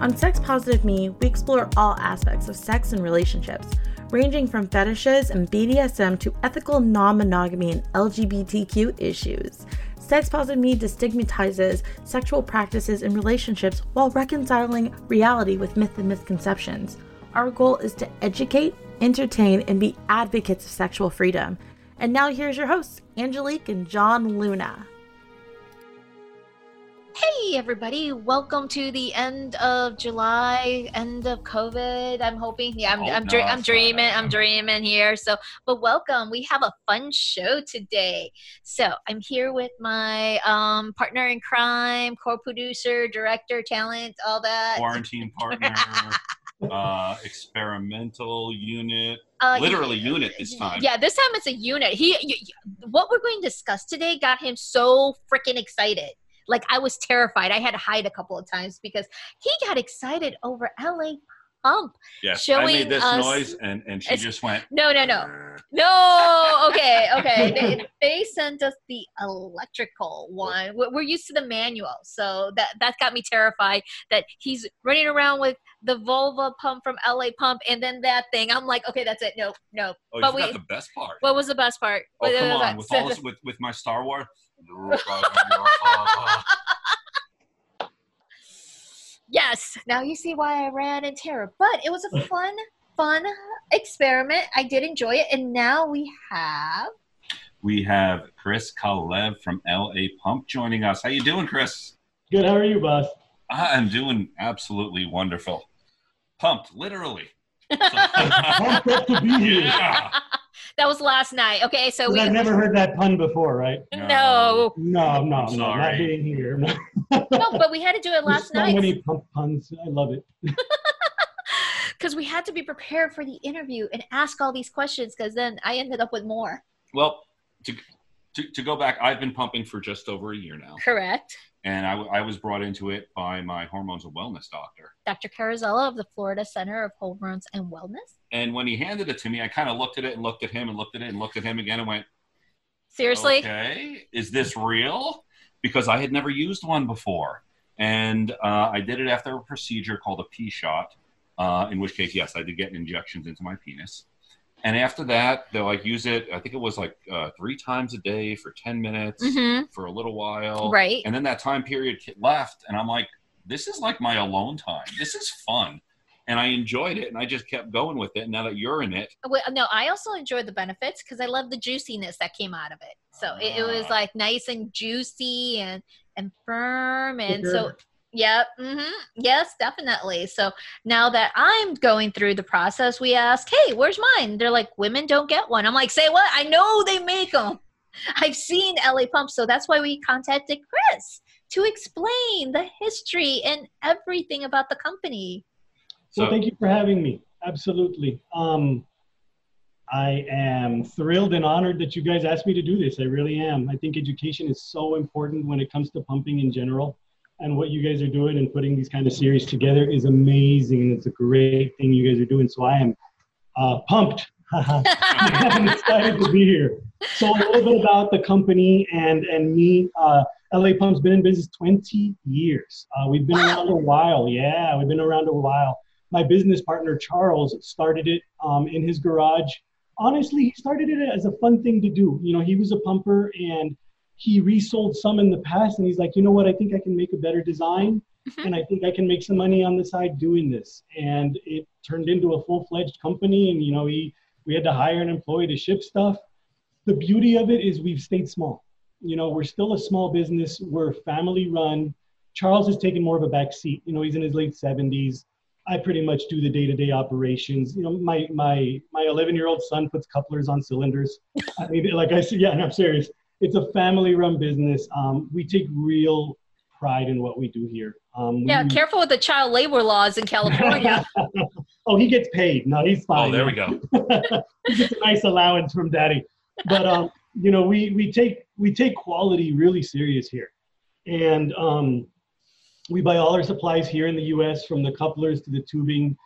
On Sex Positive Me, we explore all aspects of sex and relationships, ranging from fetishes and BDSM to ethical non monogamy and LGBTQ issues. Sex Positive Me destigmatizes sexual practices and relationships while reconciling reality with myth and misconceptions. Our goal is to educate, entertain, and be advocates of sexual freedom. And now here's your hosts, Angelique and John Luna. Hey, everybody. Welcome to the end of July, end of COVID. I'm hoping. Yeah, I'm, Oh, I'm, no, I'm dreaming. I'm dreaming here. So, but welcome. We have a fun show today. So, I'm here with my um, partner in crime, co producer, director, talent, all that. quarantine partner, uh, experimental unit, Uh, literally unit this time. Yeah, this time it's a unit. He, y- y- what we're going to discuss today got him so freaking excited. Like I was terrified. I had to hide a couple of times because he got excited over LA Pump. Yes, showing I made this us- noise, and and she just went. No, no, no, no. Okay, okay. they, they sent us the electrical one. We're used to the manual, so that that got me terrified. That he's running around with the Vulva pump from LA Pump, and then that thing. I'm like, okay, that's it. No, no. Oh, you But we- the best part. What was the best part? oh, What- come on, with all this, with with my Star Wars. Yes. Now you see why I ran in terror. But it was a fun, fun experiment. I did enjoy it. And now we have we have Chris Kalev from LA Pump joining us. How you doing, Chris? Good. How are you, boss? I am doing absolutely wonderful. Pumped, literally. Pumped up to be here. yeah. That was last night. Okay, so we I've never heard that pun before, right? no. No, no, I'm no, not sorry. being here. No. No, but we had to do it last There's night so many pump puns. I love it. because we had to be prepared for the interview and ask all these questions because then I ended up with more. Well, to, to to go back, I've been pumping for just over a year now. Correct. And I was brought into it by my hormones and wellness doctor. Dr. Carazella of the Florida Center of Hormones and Wellness. And when he handed it to me, I kind of looked at it and looked at him and looked at it and looked at him again and went, Seriously? okay, is this real? Because I had never used one before. And uh, I did it after a procedure called a P shot, uh, in which case, yes, I did get injections into my penis. And after that, they'll like use it, I think it was like uh, three times a day for 10 minutes Mm-hmm. for a little while. Right. And then that time period left, and I'm like, this is like my alone time. This is fun. And I enjoyed it, and I just kept going with it. Now that you're in it, Well, no, I also enjoyed the benefits because I love the juiciness that came out of it. So it, it was Ah. like nice and juicy and and firm, and so Sugar. yeah, hmm yes, definitely. So now that I'm going through the process, we ask, "Hey, where's mine?" They're like, "Women don't get one." I'm like, "Say what? I know they make them. I've seen LA Pump, so that's why we contacted Chris to explain the history and everything about the company." so well, thank you for having me. Absolutely. Um, I am thrilled and honored that you guys asked me to do this. I really am. I think education is so important when it comes to pumping in general. And what you guys are doing and putting these kind of series together is amazing. And it's a great thing you guys are doing. So I am uh, pumped. I'm excited to be here. So a little bit about the company and and me. Uh, LA Pump's been in business 20 years. Uh, we've been Wow. around a while. Yeah, we've been around a while. My business partner Charles started it um, in his garage. Honestly, he started it as a fun thing to do. You know, he was a pumper and he resold some in the past, and he's like, you know what? I think I can make a better design, Mhm. and I think I can make some money on the side doing this. And it turned into a full-fledged company. And you know, he we had to hire an employee to ship stuff. The beauty of it is we've stayed small. You know, we're still a small business. We're family run. Charles has taken more of a back seat. You know, he's in his late 70s. I pretty much do the day-to-day operations. You know, my my my 11-year-old son puts couplers on cylinders. I mean, like I said, yeah, and I'm serious. It's a family-run business. Um, we take real pride in what we do here. Um, Yeah, we- careful with the child labor laws in California. oh, he gets paid. No, he's fine. oh, there we go. he gets a nice allowance from daddy. But um, you know, we we take we take quality really serious here, and um, we buy all our supplies here in the U.S. from the couplers to the tubing,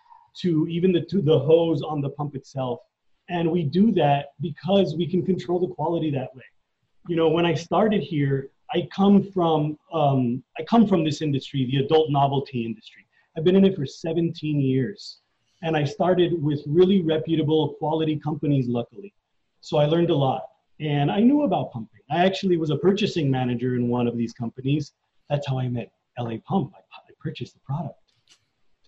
to even the to the hose on the pump itself, and we do that because we can control the quality that way. You know, when I started here, I come from um, I come from this industry, the adult novelty industry. I've been in it for 17 years. And I started with really reputable quality companies, luckily. So I learned a lot. And I knew about pumping. I actually was a purchasing manager in one of these companies. That's how I met LA Pump. I, I purchased the product.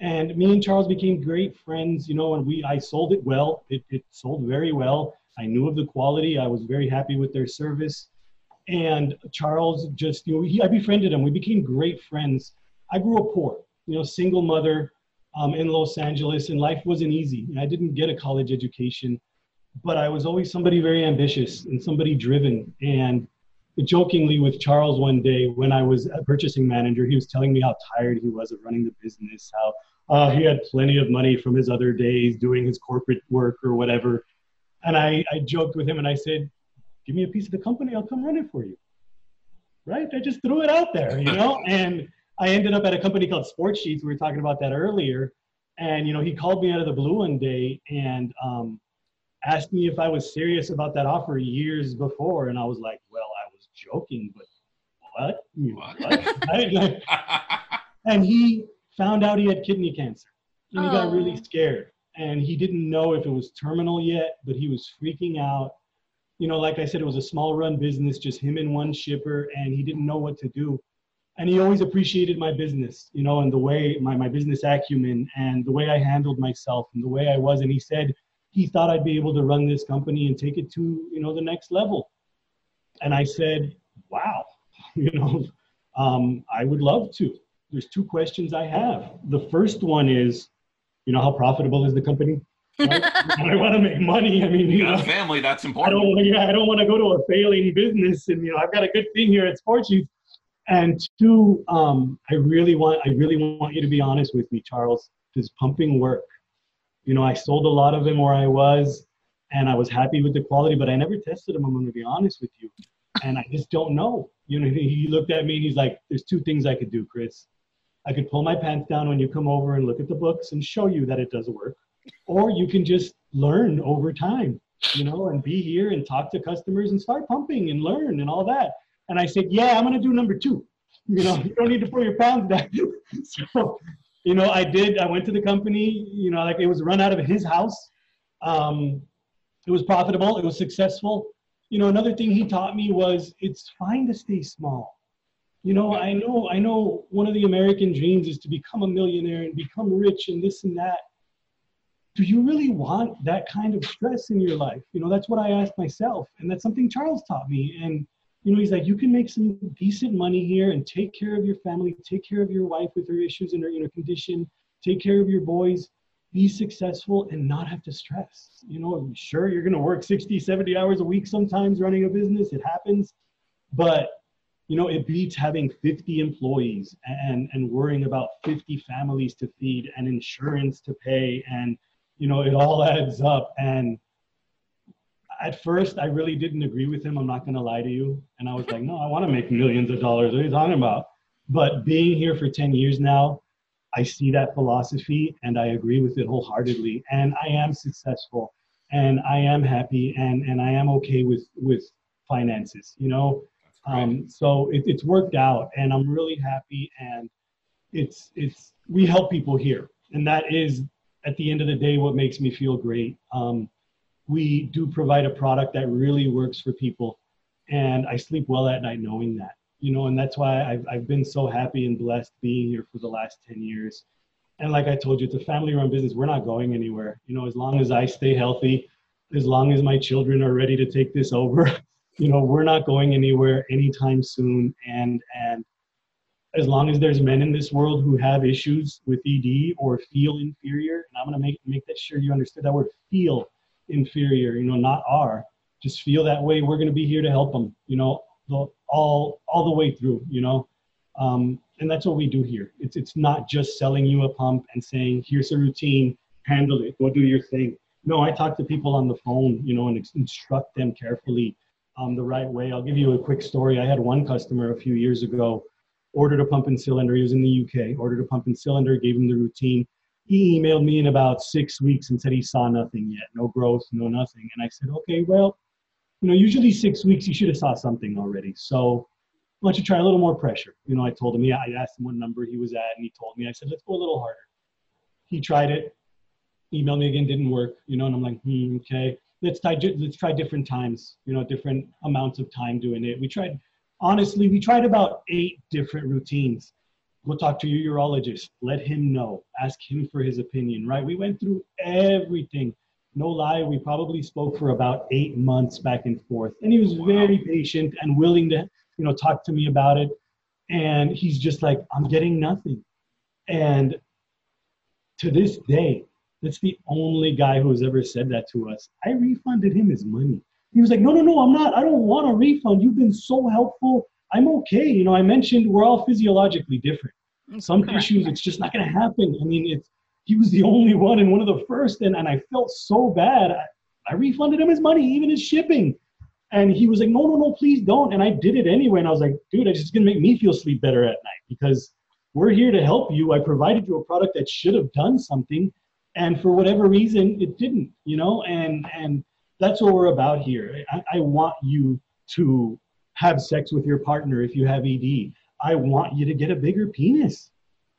And me and Charles became great friends, you know, and we I sold it well. It, it sold very well. I knew of the quality. I was very happy with their service. And Charles just, you know, he, I befriended him. We became great friends. I grew up poor, you know, single mother um, in Los Angeles, and life wasn't easy. I didn't get a college education, but I was always somebody very ambitious and somebody driven. And jokingly with Charles one day when I was a purchasing manager, he was telling me how tired he was of running the business, how uh, he had plenty of money from his other days doing his corporate work or whatever. And I, I joked with him and I said, give me a piece of the company, I'll come run it for you. Right? I just threw it out there, you know? and I ended up at a company called Sportsheets. We were talking about that earlier. And, you know, he called me out of the blue one day and um, asked me if I was serious about that offer years before. And I was like, well, I was joking, but what? what? and he found out he had kidney cancer. And he got really scared. And he didn't know if it was terminal yet, but he was freaking out you know, like I said, it was a small run business, just him and one shipper, and he didn't know what to do. And he always appreciated my business, you know, and the way my, my business acumen and the way I handled myself and the way I was. And he said he thought I'd be able to run this company and take it to, you know, the next level. And I said, wow, you know, um, I would love to. There's two questions I have. The first one is, you know, how profitable is the company? I want to make money. I mean, you, you got know, a family. That's I important. don't, yeah, I don't want to go to a failing business, and you know, I've got a good thing here at Sportsheets. And two, um, I really want, I really want you to be honest with me, Charles. Does pumping work? You know, I sold a lot of them where I was, and I was happy with the quality, but I never tested them. I'm going to be honest with you, and I just don't know. You know, he looked at me and he's like, "There's two things I could do, Chris. I could pull my pants down when you come over and look at the books and show you that it does work, or you can just learn over time, you know, and be here and talk to customers and start pumping and learn and all that. And I said, yeah, I'm going to do number two. You know, you don't need to pull your pounds down. so, you know, I did. I went to the company, you know, like it was run out of his house. Um, it was profitable. It was successful. You know, another thing he taught me was it's fine to stay small. You know, I know, I know one of the American dreams is to become a millionaire and become rich and this and that do you really want that kind of stress in your life? You know, that's what I asked myself. And that's something Charles taught me. And, you know, he's like, you can make some decent money here and take care of your family, take care of your wife with her issues and her, you know, condition, take care of your boys, be successful and not have to stress. You know, sure, you're going to work 60, 70 hours a week sometimes running a business. It happens. But, you know, it beats having 50 employees and, and worrying about 50 families to feed and insurance to pay and, you know, it all adds up. And at first, I really didn't agree with him. I'm not going to lie to you. And I was like, no, I want to make millions of dollars. What are you talking about? But being here for 10 years now, I see that philosophy and I agree with it wholeheartedly. And I am successful and I am happy and, and I am okay with, with finances, you know? Um, so it, it's worked out and I'm really happy and it's, it's, we help people here. And that is at the end of the day what makes me feel great. Um, we do provide a product that really works for people, and I sleep well at night knowing that. You know, and that's why I've, I've been so happy and blessed being here for the last 10 years. And like I told you, it's a family run business. We're not going anywhere. You know, as long as I stay healthy, as long as my children are ready to take this over, you know, we're not going anywhere anytime soon. And, and as long as there's men in this world who have issues with ED or feel inferior, and I'm going to make make that sure you understood that word feel inferior, you know, not are, just feel that way. We're going to be here to help them, you know, the, all all the way through, you know, um, and that's what we do here. It's it's not just selling you a pump and saying here's a routine, handle it, go do your thing. No, I talk to people on the phone, you know, and instruct them carefully um, the right way. I'll give you a quick story. I had one customer a few years ago ordered a pump and cylinder. He was in the UK, ordered a pump and cylinder, gave him the routine. He emailed me in about six weeks and said he saw nothing yet, no growth, no nothing. And I said, okay, well, you know, usually six weeks you should have saw something already. So why don't you try a little more pressure? You know, I told him, yeah, I asked him what number he was at, and he told me. I said, let's go a little harder. He tried it, emailed me again, didn't work. You know, and I'm like, hmm, okay, let's try, let's try different times. You know, different amounts of time doing it. We tried, honestly, we tried about eight different routines. Go talk to your urologist. Let him know. Ask him for his opinion. Right? We went through everything no lie, we probably spoke for about eight months back and forth. And he was very patient and willing to, you know, talk to me about it. And he's just like, I'm getting nothing. And to this day, that's the only guy who has ever said that to us. I refunded him his money. He was like, No, no, no, I'm not. I don't want a refund. You've been so helpful. I'm okay. You know, I mentioned we're all physiologically different. Some issues, it's just not going to happen. I mean, it's he was the only one and one of the first, and, and I felt so bad. I, I refunded him his money, even his shipping. And he was like, no, no, no, please don't. And I did it anyway. And I was like, dude, it's just gonna make me feel sleep better at night because we're here to help you. I provided you a product that should have done something, and for whatever reason, it didn't. You know, and and that's what we're about here. I, I want you to have sex with your partner if you have ED. I want you to get a bigger penis.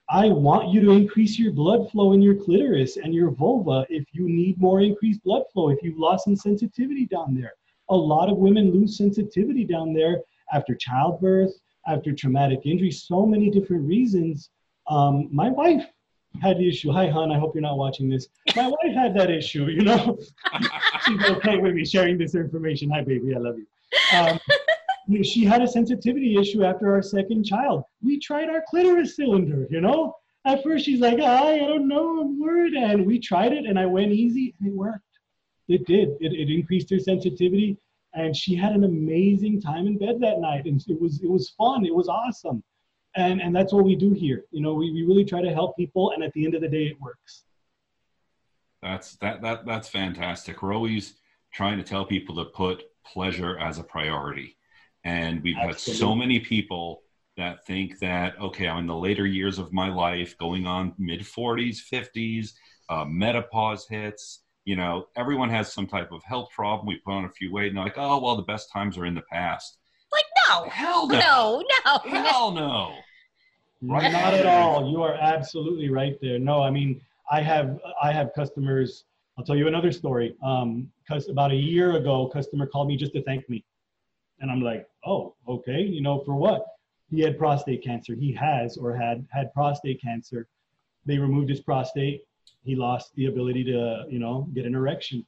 I want you to increase your blood flow in your clitoris and your vulva if you need more increased blood flow, if you've lost some sensitivity down there. A lot of women lose sensitivity down there after childbirth, after traumatic injury, so many different reasons. Um, my wife had the issue. Hi, hon. I hope you're not watching this. My wife had that issue. You know, she's okay with me sharing this information. Hi, baby. I love you. Um, she had a sensitivity issue after our second child. We tried our clitoris cylinder, you know? At first, she's like, I, I don't know, I'm worried. And we tried it, and I went easy, and it worked. It did. It, it increased her sensitivity, and she had an amazing time in bed that night. And it was, it was fun. It was awesome. And, and that's what we do here. You know, we, we really try to help people, and at the end of the day, it works. That's that that that's fantastic. We're always trying to tell people to put pleasure as a priority and we've Absolutely. had so many people that think that, okay, I'm in the later years of my life, going on mid 40s, 50s, uh, menopause hits. You know, everyone has some type of health problem. We put on a few weight and they're like, oh, well, the best times are in the past. Like, no. Hell no. No, no. Hell no. Right. Not at all. You are absolutely right there. No, I mean, I have I have customers. I'll tell you another story. Um, because about a year ago, customer called me just to thank me and I'm like, oh, okay, you know, for what? He had prostate cancer. He has or had had prostate cancer. They removed his prostate. He lost the ability to, you know, get an erection.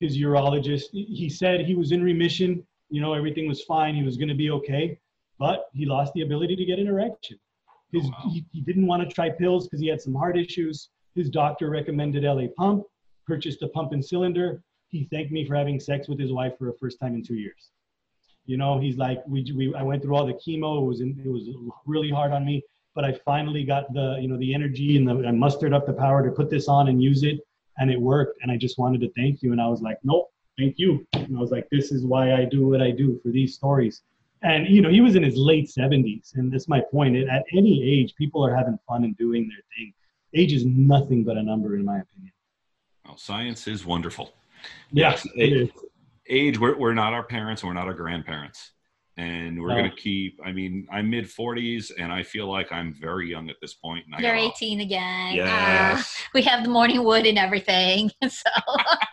His urologist, he said he was in remission. You know, everything was fine. He was going to be okay, but he lost the ability to get an erection. His, oh, wow. he, he didn't want to try pills because he had some heart issues. His doctor recommended LA Pump, purchased a pump and cylinder. He thanked me for having sex with his wife for the first time in two years. You know, he's like, we, we I went through all the chemo. It was in, it was really hard on me, but I finally got the you know the energy and the, I mustered up the power to put this on and use it, and it worked. And I just wanted to thank you. And I was like, nope, thank you. And I was like, this is why I do what I do for these stories. And you know, he was in his late 70s, and that's my point. At any age, people are having fun and doing their thing. Age is nothing but a number, in my opinion. Well, science is wonderful. Yes, it, age we're, we're not our parents and we're not our grandparents and we're no. going to keep i mean i'm mid 40s and i feel like i'm very young at this point and you're 18 again yes. Uh, we have the morning wood and everything so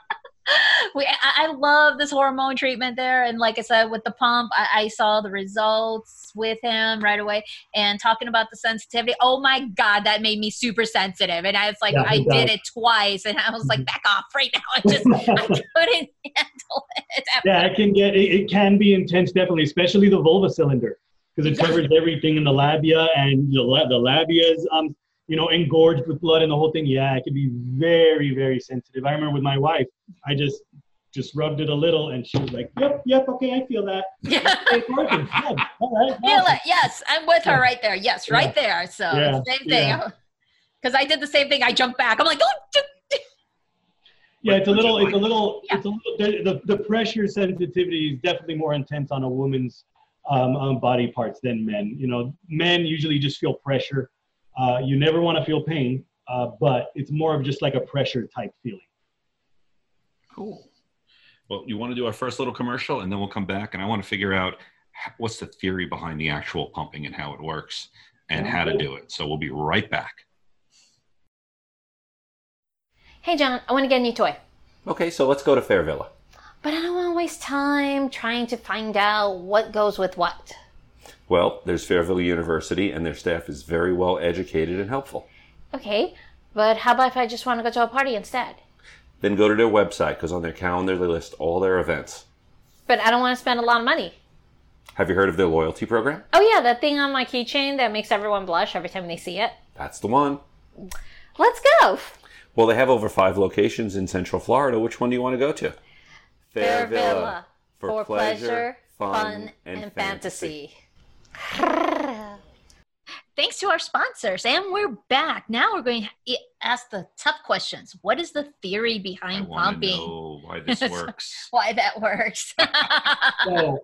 we, I, I, love this hormone treatment there. And like I said, with the pump, I, I, saw the results with him right away. And talking about the sensitivity, oh my God, that made me super sensitive. And I was like, yeah, I did it twice. And I was like, back off right now. I just, I couldn't handle it. Yeah, it can get, it, it can be intense, definitely, especially the vulva cylinder because it covers everything in the labia and the, the labia is um, you know, engorged with blood and the whole thing, yeah, it can be very, very sensitive. I remember with my wife, I just just rubbed it a little and she was like, Yep, yep, okay, I feel that. Yeah. All right. Feel it. Yes, I'm with her right there. Yes, right there. So yeah. same thing. Because I did the same thing. I jumped back. I'm like, oh yeah, it's a little, it's a little, yeah. it's a little. The, the pressure sensitivity is definitely more intense on a woman's um, um, body parts than men. You know, men usually just feel pressure uh, you never want to feel pain, uh, but it's more of just like a pressure type feeling. Cool. Well, you want to do our first little commercial, and then we'll come back, and I want to figure out what's the theory behind the actual pumping and how it works and how to do it. So we'll be right back. Hey, John, I want to get a new toy. Okay, so let's go to Fairvilla. But I don't want to waste time trying to find out what goes with what. Well, there's Fairvilla University, and their staff is very well educated and helpful. Okay, but how about if I just want to go to a party instead? Then go to their website, because on their calendar they list all their events. But I don't want to spend a lot of money. Have you heard of their loyalty program? Oh, yeah, that thing on my keychain that makes everyone blush every time they see it. That's the one. Let's go! Well, they have over five locations in Central Florida. Which one do you want to go to? Fairvilla for, pleasure, fun, and fantasy. Thanks to our sponsors, and we're back. Now we're going to ask the tough questions. What is the theory behind want to pumping? know why this works. Why that works? So,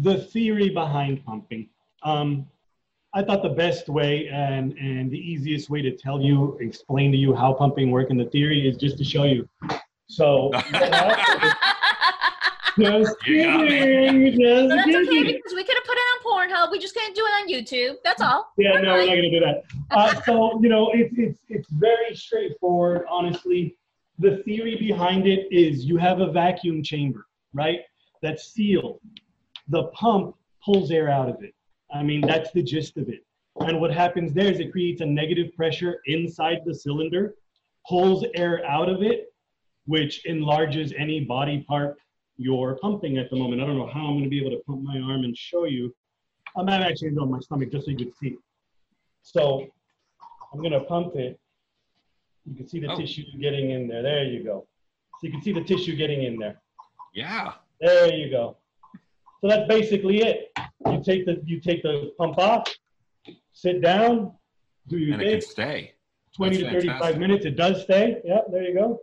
the theory behind pumping. Um, I thought the best way and, and the easiest way to tell you, explain to you how pumping work in the theory is just to show you. So, just You kidding, just No, that's okay because we could have put it on Pornhub. We just can't do it on YouTube. That's all. Yeah, We're no, we're not gonna do that. Uh, so you know, it's it's it's very straightforward. Honestly, the theory behind it is you have a vacuum chamber, right? That's sealed. The pump pulls air out of it. I mean, that's the gist of it. And what happens there is it creates a negative pressure inside the cylinder, pulls air out of it, which enlarges any body part you're pumping at the moment. I don't know how I'm going to be able to pump my arm and show you. I'm actually on my stomach just so you can see. So I'm going to pump it. You can see the Oh. tissue getting in there. There you go. So you can see the tissue getting in there. Yeah. There you go. So that's basically it. You take the you take the pump off, sit down, do your And it can stay. 20 to 35 fantastic. minutes. It does stay. Yeah, there you go.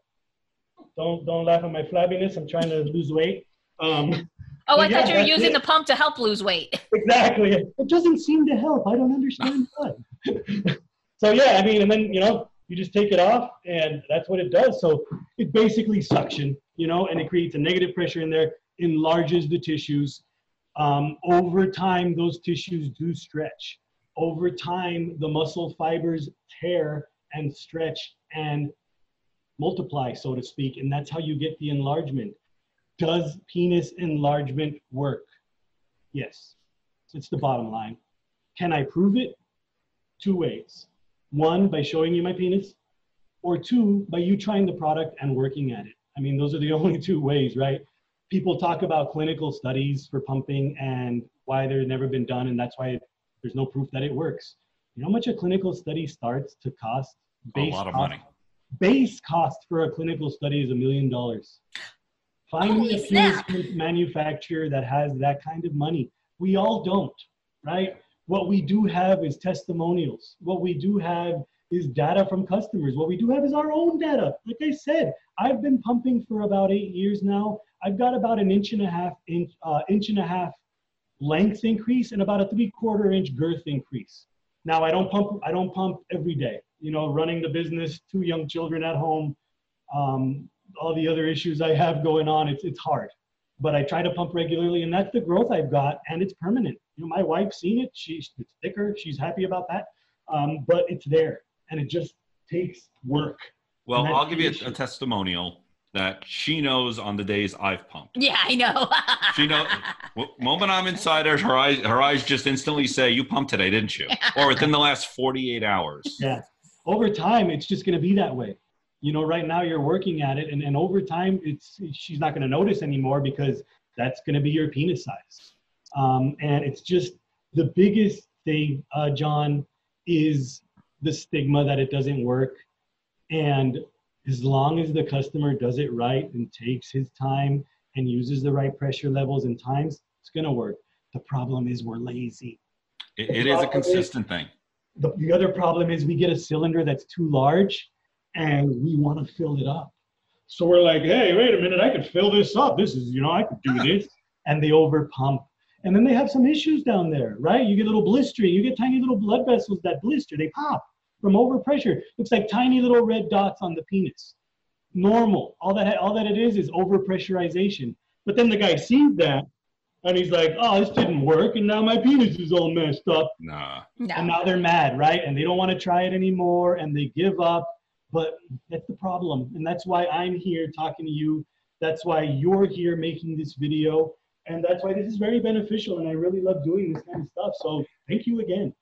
Don't don't laugh at my flabbiness. I'm trying to lose weight. Um, Oh, I Yeah, thought you were using it. the pump to help lose weight. exactly. It doesn't seem to help. I don't understand why. so yeah, I mean, and then you know, you just take it off, and that's what it does. So it basically suction, you know, and it creates a negative pressure in there, enlarges the tissues. Um, over time, those tissues do stretch. Over time, the muscle fibers tear and stretch and multiply, so to speak, and that's how you get the enlargement. Does penis enlargement work? Yes. It's the bottom line. Can I prove it? Two ways. One, by showing you my penis, or two, by you trying the product and working at it. I mean, those are the only two ways, right? People talk about clinical studies for pumping and why they've never been done, and that's why there's no proof that it works. You know how much a clinical study starts to cost? A lot of cost- money. Base cost for a clinical study is a million dollars. Find me Holy a manufacturer that has that kind of money. We all don't, right? What we do have is testimonials. What we do have is data from customers. What we do have is our own data. Like I said, I've been pumping for about eight years now. I've got about an inch and a half inch, uh, inch and a half length increase and about a three quarter inch girth increase. Now I don't pump. I don't pump every day. You know, running the business, two young children at home, um, all the other issues I have going on. It's it's hard, but I try to pump regularly, and that's the growth I've got, and it's permanent. You know, my wife's seen it. She's it's thicker. She's happy about that, um, but it's there, and it just takes work. Well, I'll give you a, a testimonial that she knows on the days I've pumped. Yeah, I know. She know w- moment I'm inside her, her eyes her eyes just instantly say, "You pumped today, didn't you?" Or within the last 48 hours. Yeah. Over time, it's just going to be that way. You know, right now you're working at it, and, and over time, it's she's not going to notice anymore because that's going to be your penis size. Um, and it's just the biggest thing, uh, John, is the stigma that it doesn't work. And as long as the customer does it right and takes his time and uses the right pressure levels and times, it's going to work. The problem is we're lazy. It, it is a consistent thing. The, the other problem is we get a cylinder that's too large and we want to fill it up. So we're like, hey, wait a minute, I could fill this up. This is, you know, I could do this. And they over pump. And then they have some issues down there, right? You get little blistering, you get tiny little blood vessels that blister, they pop from overpressure. Looks like tiny little red dots on the penis. Normal. All that all that it is is overpressurization. But then the guy sees that And he's like, oh, this didn't work, and now my penis is all messed up. Nah. And now they're mad, right? And they don't want to try it anymore, and they give up. But that's the problem, and that's why I'm here talking to you. That's why you're here making this video, and that's why this is very beneficial. And I really love doing this kind of stuff. So thank you again.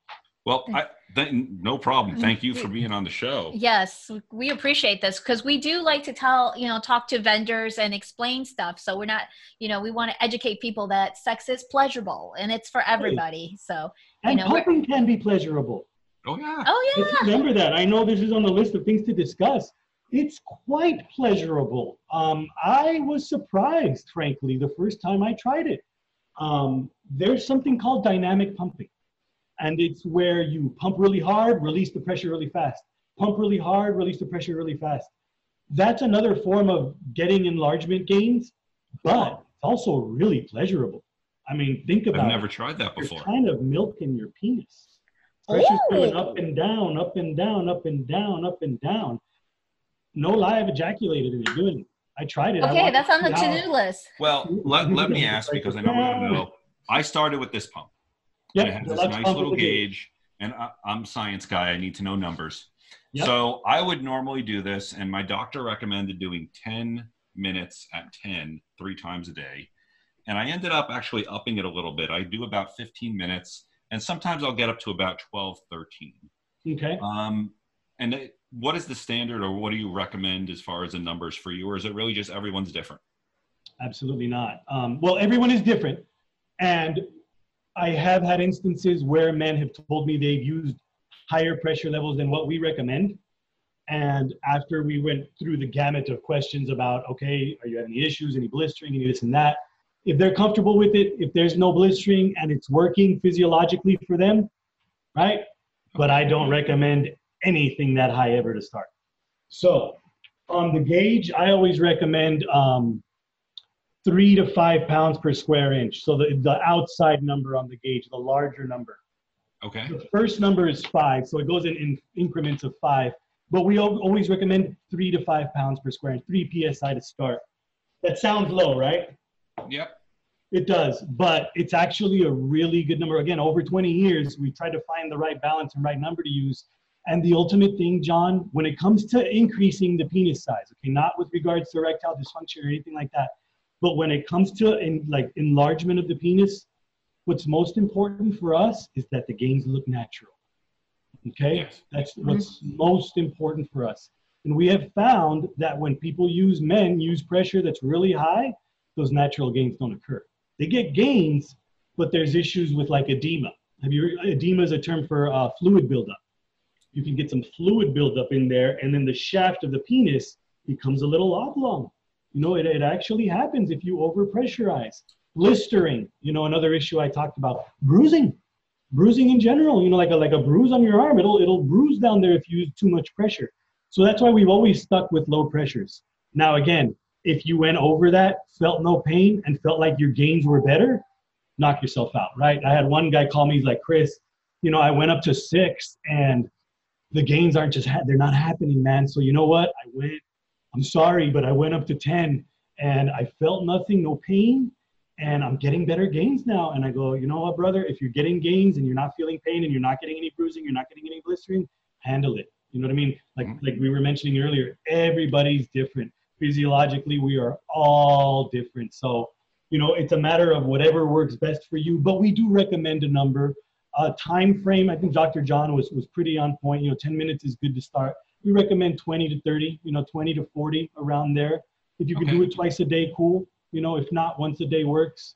Well, I, th- no problem. Thank you for being on the show. Yes, we appreciate this because we do like to tell, you know, talk to vendors and explain stuff. So we're not, you know, we want to educate people that sex is pleasurable and it's for everybody. So, you And know, we're- pumping can be pleasurable. Oh yeah. oh Let's yeah, remember that. I know this is on the list of things to discuss. It's quite pleasurable. Um, I was surprised, frankly, the first time I tried it. Um, there's something called dynamic pumping, and it's where you pump really hard, release the pressure really fast. Pump really hard, release the pressure really fast. That's another form of getting enlargement gains, but it's also really pleasurable. I mean, think about I've it never tried that you're before. kind of milking your penis. Pressure's going oh! up and down, up and down, up and down, up and down. No lie, I've ejaculated in it doing it. I tried it. Okay, that's on the to see how- to-do list. Well, let, let me ask because I know we don't know. I started with this pump. Yep, and it has this nice little gauge, and I, I'm a science guy. I need to know numbers. Yep. So I would normally do this, and my doctor recommended doing 10 minutes at 10 three times a day. And I ended up actually upping it a little bit. I do about 15 minutes, and sometimes I'll get up to about 12, 13. Okay. Um, and it, what is the standard, or what do you recommend as far as the numbers for you, or is it really just everyone's different? Absolutely not. Um, well, everyone is different. And I have had instances where men have told me they've used higher pressure levels than what we recommend. And after we went through the gamut of questions about, okay, are you having any issues, any blistering, any this and that? If they're comfortable with it, if there's no blistering and it's working physiologically for them, right? But I don't recommend anything that high ever to start. So on the gauge, I always recommend um, three to five pounds per square inch. So the, the outside number on the gauge, the larger number. Okay. The first number is five, so it goes in, in increments of five. But we always recommend three to five pounds per square inch, three psi to start. That sounds low, right? Yep. It does, but it's actually a really good number. Again, over 20 years, we tried to find the right balance and right number to use. And the ultimate thing, John, when it comes to increasing the penis size, okay, not with regards to erectile dysfunction or anything like that, but when it comes to in, like enlargement of the penis, what's most important for us is that the gains look natural. Okay, Yes. that's mm-hmm. what's most important for us. And we have found that when people use men use pressure that's really high, those natural gains don't occur. They get gains, but there's issues with like edema. Have you edema is a term for uh, fluid buildup. You can get some fluid buildup in there, and then the shaft of the penis becomes a little oblong. You know, it, it actually happens if you overpressurize. Blistering, you know, another issue I talked about. Bruising, bruising in general. You know, like a like a bruise on your arm, it'll it'll bruise down there if you use too much pressure. So that's why we've always stuck with low pressures. Now, again, if you went over that, felt no pain, and felt like your gains were better, knock yourself out, right? I had one guy call me, he's like, Chris, you know, I went up to six and the gains aren't just, ha- they're not happening, man. So you know what? I went, I'm sorry, but I went up to 10 and I felt nothing, no pain, and I'm getting better gains now. And I go, you know what, brother? If you're getting gains and you're not feeling pain and you're not getting any bruising, you're not getting any blistering, handle it. You know what I mean? Like, Mhm. like we were mentioning earlier, everybody's different. Physiologically, we are all different. So, you know, it's a matter of whatever works best for you. But we do recommend a number. Uh, time frame, I think Dr. John was, was pretty on point. You know, 10 minutes is good to start. We recommend 20 to 30, you know, 20 to 40 around there. If you can do it twice a day, cool. You know, if not, once a day works.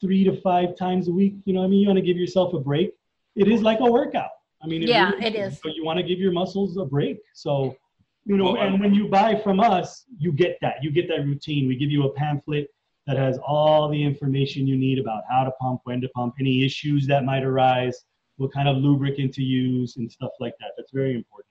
Three to five times a week, you know what I mean? You want to give yourself a break. It is like a workout. I mean, Yeah, really it is. So you want to give your muscles a break. So, you know, Well, and when you buy from us, you get that. You get that routine. We give you a pamphlet that has all the information you need about how to pump, when to pump, any issues that might arise, what kind of lubricant to use, and stuff like that. That's very important.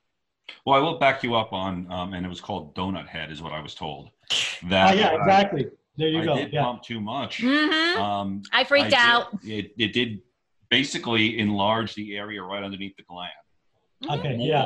Well, I will back you up on, um, and it was called Donut Head, is what I was told. Oh, That yeah, uh, exactly. There you I go. did Yeah. pump too much. hmm Um, I freaked I out. did- It, it did basically enlarge the area right underneath the gland. Okay, More. yeah.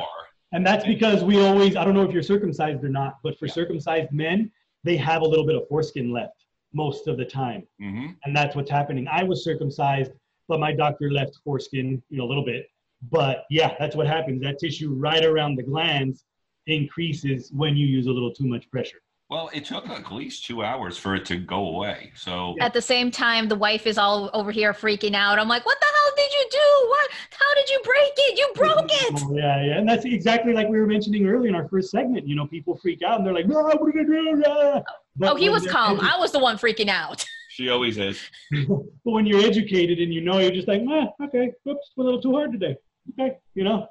And that's because we always, I don't know if you're circumcised or not, but for Yeah. circumcised men, they have a little bit of foreskin left. most of the time hmm and that's what's happening. I was circumcised, but my doctor left foreskin, you know, a little bit. But yeah, that's what happens. That tissue right around the glands increases when you use a little too much pressure. Well, it took at least two hours for it to go away. So At the same time, the wife is all over here freaking out. I'm like, what the hell did you do? What? How did you break it? You broke it. Oh, yeah, yeah, and that's exactly like we were mentioning earlier in our first segment. You know, people freak out and they're like, "No, what are gonna do?" Ah." But Oh, he was calm. edu- I was the one freaking out. she always is. but when you're educated and you know, you're just like, "Ah, okay, whoops, a little too hard today." Okay, you know,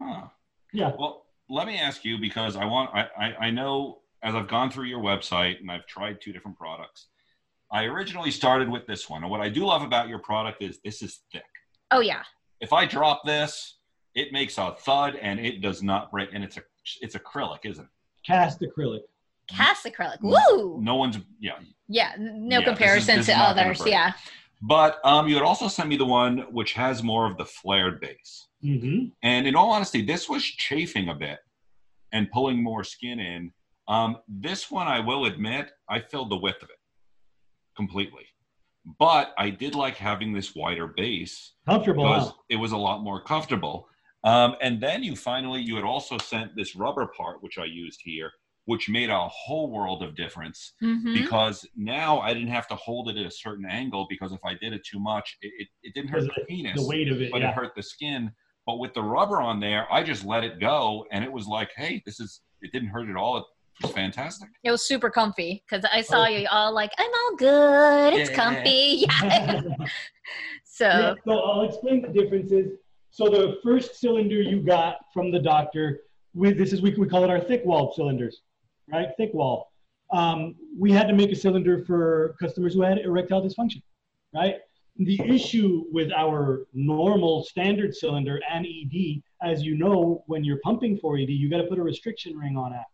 Huh. yeah. Well, let me ask you because I want I, I I know as I've gone through your website and I've tried two different products. I originally started with this one, and what I do love about your product is this is thick. Oh yeah. If I drop this, it makes a thud and it does not break. And it's a it's acrylic, isn't it? Cast acrylic. Cast acrylic. Woo. No one's yeah. Yeah. No Yeah, comparison this to is not gonna others. Yeah. But um, you had also sent me the one which has more of the flared base. hmm And in all honesty, this was chafing a bit and pulling more skin in. Um, this one, I will admit, I filled the width of it completely. But I did like having this wider base Comfortable. because Huh? it was a lot more comfortable. Um, and then you finally, you had also sent this rubber part, which I used here, which made a whole world of difference Mhm. because now I didn't have to hold it at a certain angle because if I did it too much, it, it, it didn't hurt Because the penis The weight of it. but yeah. it hurt the skin. But with the rubber on there, I just let it go, and it was like, hey, this is. It didn't hurt at all. It was fantastic. It was super comfy because I saw Oh. you all like, I'm all good. It's Yeah. comfy. Yeah. so Yeah, so I'll explain the differences. So the first cylinder you got from the doctor, with this is we, we call it our thick walled cylinders, right? Thick wall. Um, we had to make a cylinder for customers who had erectile dysfunction, right? The issue with our normal standard cylinder and ED, as you know, when you're pumping for ED, you got to put a restriction ring on after.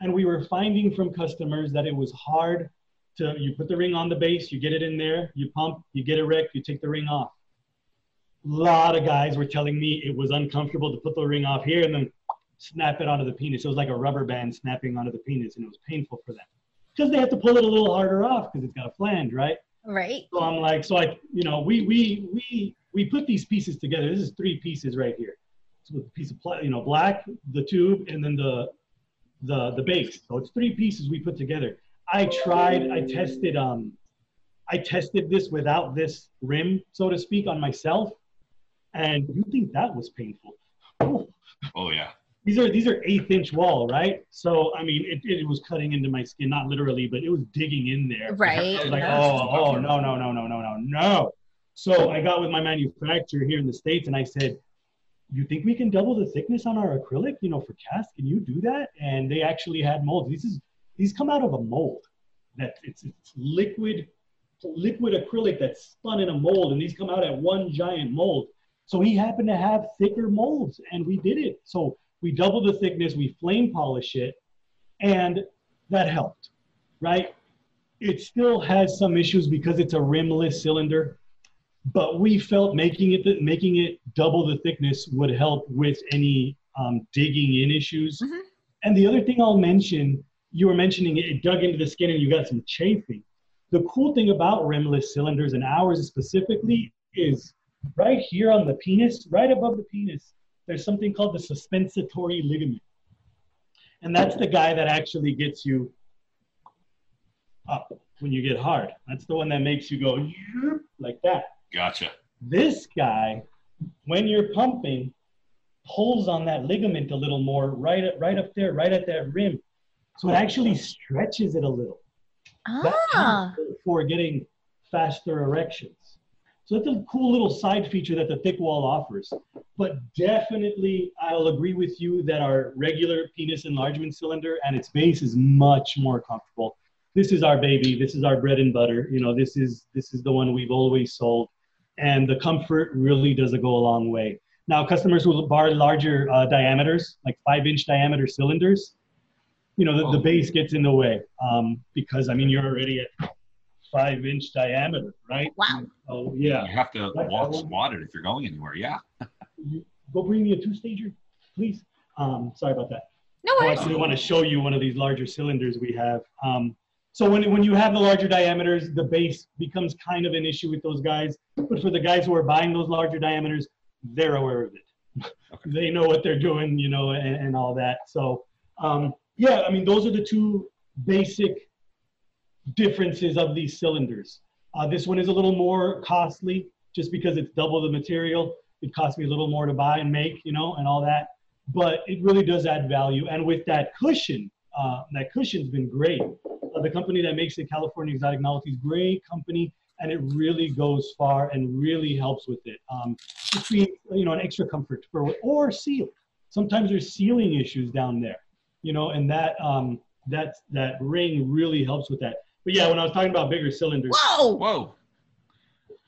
And we were finding from customers that it was hard to, you put the ring on the base, you get it in there, you pump, you get it erect, you take the ring off. A lot of guys were telling me it was uncomfortable to put the ring off here and then snap it onto the penis. It was like a rubber band snapping onto the penis, and it was painful for them because they have to pull it a little harder off because it's got a flange, right? right. So I'm like, so I, you know, we we we we put these pieces together. This is three pieces right here. So a piece of, pla- you know, black, the tube, and then the the the base. So it's three pieces we put together. I tried, I tested, um, I tested this without this rim, so to speak, on myself, and you think that was painful? Oh, Oh yeah. these are these are eighth inch wall, right? So I mean, it, it was cutting into my skin, not literally, but it was digging in there. I Right. was like, oh, oh, no, no, no, no, no, no, no. So I got with my manufacturer here in the States and I said, you think we can double the thickness on our acrylic, you know, for cast? Can you do that? And they actually had molds. These is these come out of a mold that it's, it's liquid, liquid acrylic that's spun in a mold, and these come out at one giant mold. So he happened to have thicker molds, and we did it. So we doubled the thickness, we flame polish it, and that helped, right? It still has some issues because it's a rimless cylinder, but we felt making it making it double the thickness would help with any um, digging in issues. Mhm. And the other thing I'll mention, you were mentioning it, it dug into the skin and you got some chafing. The cool thing about rimless cylinders and ours specifically is right here on the penis, right above the penis, there's something called the suspensory ligament. And that's the guy that actually gets you up when you get hard. That's the one that makes you go like that. Gotcha. This guy, when you're pumping, pulls on that ligament a little more right at, right up there, right at that rim. So it actually stretches it a little. Ah. for getting faster erections. So that's a cool little side feature that the thick wall offers. But definitely, I'll agree with you that our regular penis enlargement cylinder and its base is much more comfortable. This is our baby. This is our bread and butter. You know, this is this is the one we've always sold, and the comfort really does go a long way. Now, customers who bar larger uh, diameters, like five-inch diameter cylinders, you know, the, the Oh. base gets in the way um, because I mean you're already at five inch diameter, right? Wow. Oh yeah. You have to Like walk that squatted if you're going anywhere. Yeah. You, go bring me a two stager, please. Um, sorry about that. No I actually want to show you one of these larger cylinders we have. Um, So when, when you have the larger diameters, the base becomes kind of an issue with those guys. But for the guys who are buying those larger diameters, they're aware of it. Okay. they know what they're doing, you know, and, and all that. So um, yeah, I mean, those are the two basic differences of these cylinders. Uh, this one is a little more costly just because it's double the material. It costs me a little more to buy and make, you know, and all that. But it really does add value. And with that cushion, uh, that cushion's been great. Uh, the company that makes the California Exotic Novelties, great company, and it really goes far and really helps with it. Um, just being, you know, an extra comfort for or sealed. Sometimes there's sealing issues down there, you know, and that um, that that ring really helps with that. But yeah, when I was talking about bigger cylinders, Whoa! Whoa.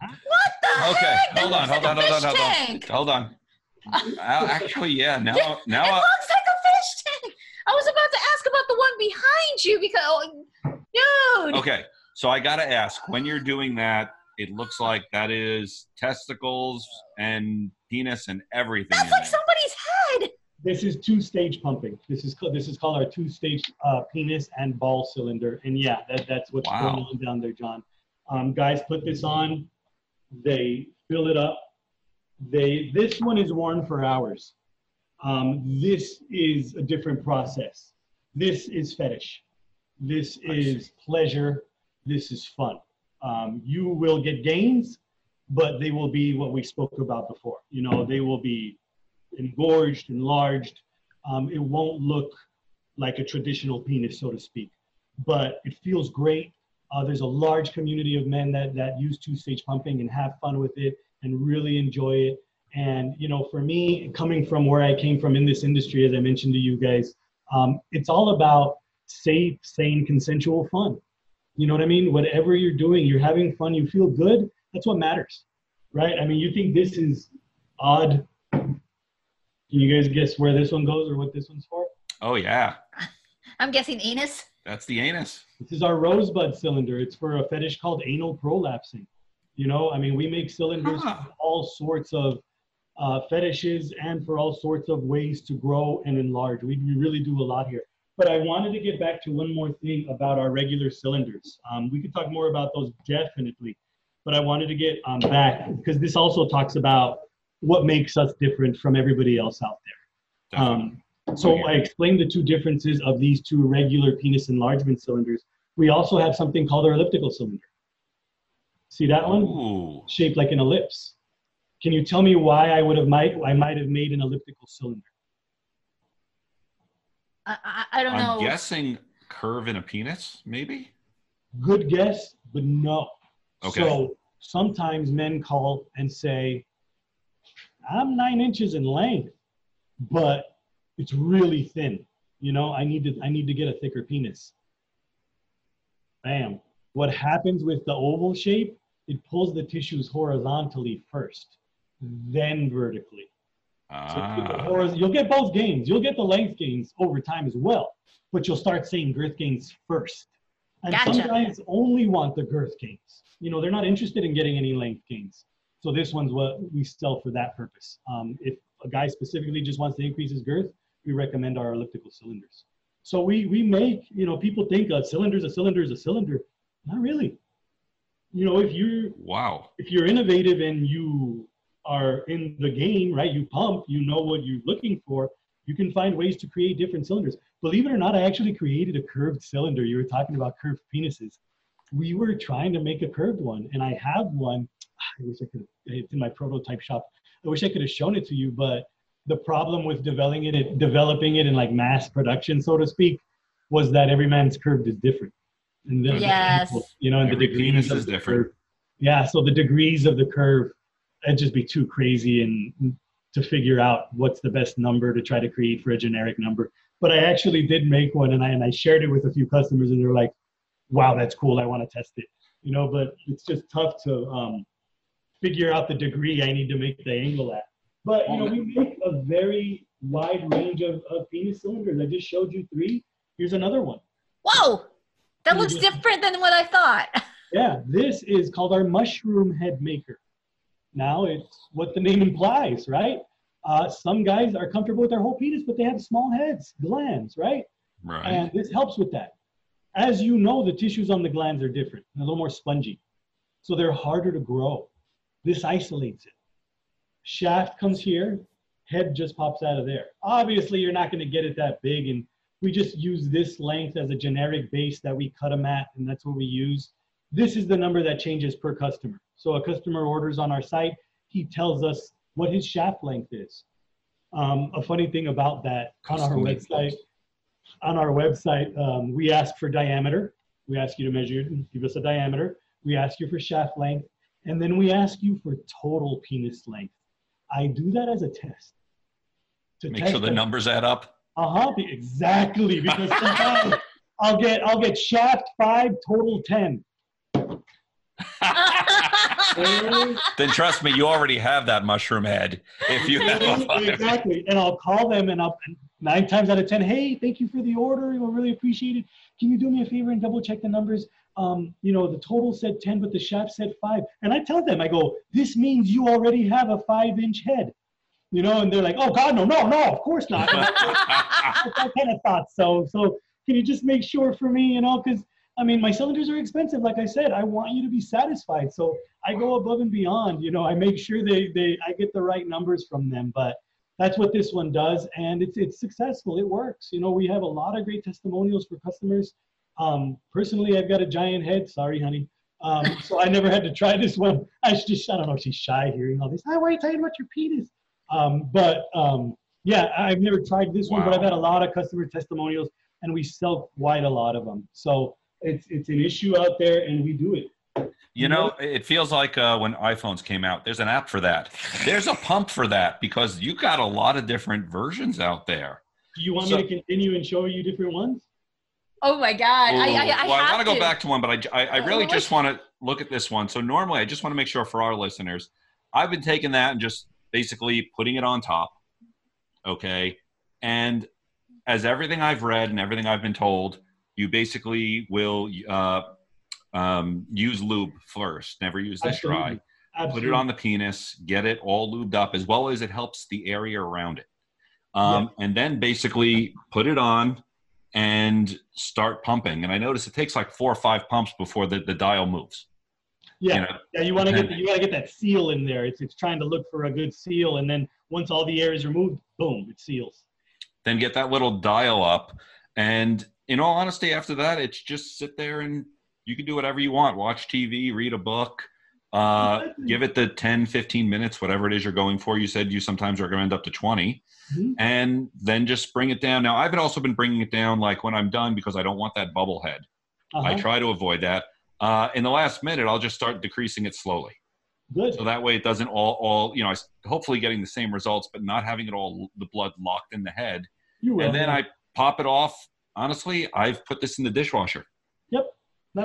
What the Okay, heck? hold That on, hold on, like a hold on, fish hold on. tank. Hold on. Uh, actually, yeah. Now, it now, I, looks like a fish tank. I was about to ask about the one behind you because, oh, dude. okay. So I got to ask, when you're doing that, it looks like that is testicles and penis and everything. That's like there. somebody's head. this is two-stage pumping. This is called, this is called our two-stage uh, penis and ball cylinder. And yeah, that, that's what's Wow. going on down there, John. Um, guys put this on, they fill it up. They this one is worn for hours. Um, this is a different process. This is fetish. This is pleasure. This is fun. Um, you will get gains, but they will be what we spoke about before. You know, they will be engorged, enlarged. Um, it won't look like a traditional penis, so to speak, but it feels great. Uh, there's a large community of men that, that use two-stage pumping and have fun with it and really enjoy it. And you know, for me, coming from where I came from in this industry, as I mentioned to you guys, um, it's all about safe, sane, consensual fun. You know what I mean? Whatever you're doing, you're having fun, you feel good. That's what matters, right? I mean, you think this is odd. Can you guys guess where this one goes or what this one's for? Oh yeah, I'm guessing anus. that's the anus. This is our rosebud cylinder. It's for a fetish called anal prolapsing. You know, I mean, we make cylinders Huh. for all sorts of uh, fetishes and for all sorts of ways to grow and enlarge. We, we really do a lot here. But I wanted to get back to one more thing about our regular cylinders. Um, we could talk more about those definitely, but I wanted to get um, back because this also talks about what makes us different from everybody else out there. Um, so. I explained the two differences of these two regular penis enlargement cylinders. We also have something called our elliptical cylinder. See that one? Ooh. Shaped like an ellipse. Can you tell me why I would have might I might have made an elliptical cylinder? I, I, I don't I'm know. guessing curve in a penis, maybe. Good guess, but no. Okay. So sometimes men call and say, I'm nine inches in length, but it's really thin. You know, I need to I need to get a thicker penis. Bam. What happens with the oval shape, it pulls the tissues horizontally first, then vertically. So the Ah, you'll get both gains. You'll get the length gains over time as well, but you'll start seeing girth gains first. And some guys only want the girth gains. You know, they're not interested in getting any length gains. So this one's what we sell for that purpose. Um, if a guy specifically just wants to increase his girth, we recommend our elliptical cylinders. So we we make, you know, people think a cylinder's a cylinder is a cylinder. Not really. You know, if you're wow. if you're innovative and you are in the game, right? You pump, you know what you're looking for. You can find ways to create different cylinders. Believe it or not, I actually created a curved cylinder. You were talking about curved penises. We were trying to make a curved one, and I have one. I wish I could. It's in my prototype shop. I wish I could have shown it to you, but the problem with developing it, developing it in like mass production, so to speak, was that every man's curved is different. And the- Yes. you know, and the degrees penis of is the different. curve. Yeah, so the degrees of the curve, it'd just be too crazy and to figure out what's the best number to try to create for a generic number. But I actually did make one and I and I shared it with a few customers and they're like, wow, that's cool. I want to test it. You know, but it's just tough to um, figure out the degree I need to make the angle at. But you know, we make a very wide range of, of penis cylinders. I just showed you three. Here's another one. Whoa, that looks different than what I thought. Yeah, this is called our mushroom head maker. Now it's what the name implies, right? Uh, some guys are comfortable with their whole penis, but they have small heads, glands, right? Right. And this helps with that. As you know, the tissues on the glands are different, a little more spongy. So they're harder to grow. This isolates it. Shaft comes here, head just pops out of there. Obviously, you're not going to get it that big, and we just use this length as a generic base that we cut them at, and that's what we use. This is the number that changes per customer. So a customer orders on our site, he tells us what his shaft length is. Um, a funny thing about that on our website, on our website, um, we ask for diameter. We ask you to measure, give us a diameter. We ask you for shaft length, and then we ask you for total penis length. I do that as a test. To Make test sure the that- numbers add up. uh-huh, exactly. Because sometimes I'll get I'll get shaft five, total ten. Then trust me, you already have that mushroom head. If you have exactly. And I'll call them and I'll nine times out of ten, hey, thank you for the order. We'll really appreciate it. Can you do me a favor and double check the numbers? Um, you know, the total said 10, but the shaft said five. And I tell them, I go, this means you already have a five inch head. You know, and they're like, oh God, no, no, no, of course not. I kind of thought so. So can you just make sure for me, you know, because I mean, my cylinders are expensive. Like I said, I want you to be satisfied. So I go above and beyond. You know, I make sure they they I get the right numbers from them. But that's what this one does, and it's it's successful. It works. You know, we have a lot of great testimonials for customers. Um, personally, I've got a giant head. Sorry, honey. Um, so I never had to try this one. I just I don't know. if She's shy hearing all this. Ah, why are you talking about your penis? Um, but um, yeah, I've never tried this one, but I've had a lot of customer testimonials, and we sell quite a lot of them. So it's it's an issue out there, and we do it. You know, it feels like uh, when iPhones came out, there's an app for that. There's a pump for that because you got a lot of different versions out there. Do you want So- me to continue and show you different ones? oh my god! I, I, I, well, I want to go back to one, but I, I, I really Oh, just want to look at this one. So normally, I just want to make sure for our listeners, I've been taking that and just basically putting it on top. Okay, and as everything I've read and everything I've been told, you basically will uh, um, use lube first. Never use this dry. Absolutely. put it on the penis, get it all lubed up, as well as it helps the area around it. Um, And then basically put it on and start pumping. And I notice it takes like four or five pumps before the, the dial moves. Yeah, You know, yeah. You want to get the, you want to get that seal in there. It's it's trying to look for a good seal, and then once all the air is removed, boom, it seals. then get that little dial up. And in all honesty, after that, it's just sit there and you can do whatever you want. Watch TV, read a book, uh, give it the 10, 15 minutes, whatever it is you're going for. You said you sometimes recommend up to 20. Mhm. and then just bring it down. Now, I've also been bringing it down like when I'm done because I don't want that bubble head. I Uh-huh. try to avoid that. Uh, in the last minute, I'll just start decreasing it slowly, Good. so that way it doesn't all, all you know, hopefully getting the same results, but not having it all the blood locked in the head. You will. And then. I pop it off. Honestly, I've put this in the dishwasher, That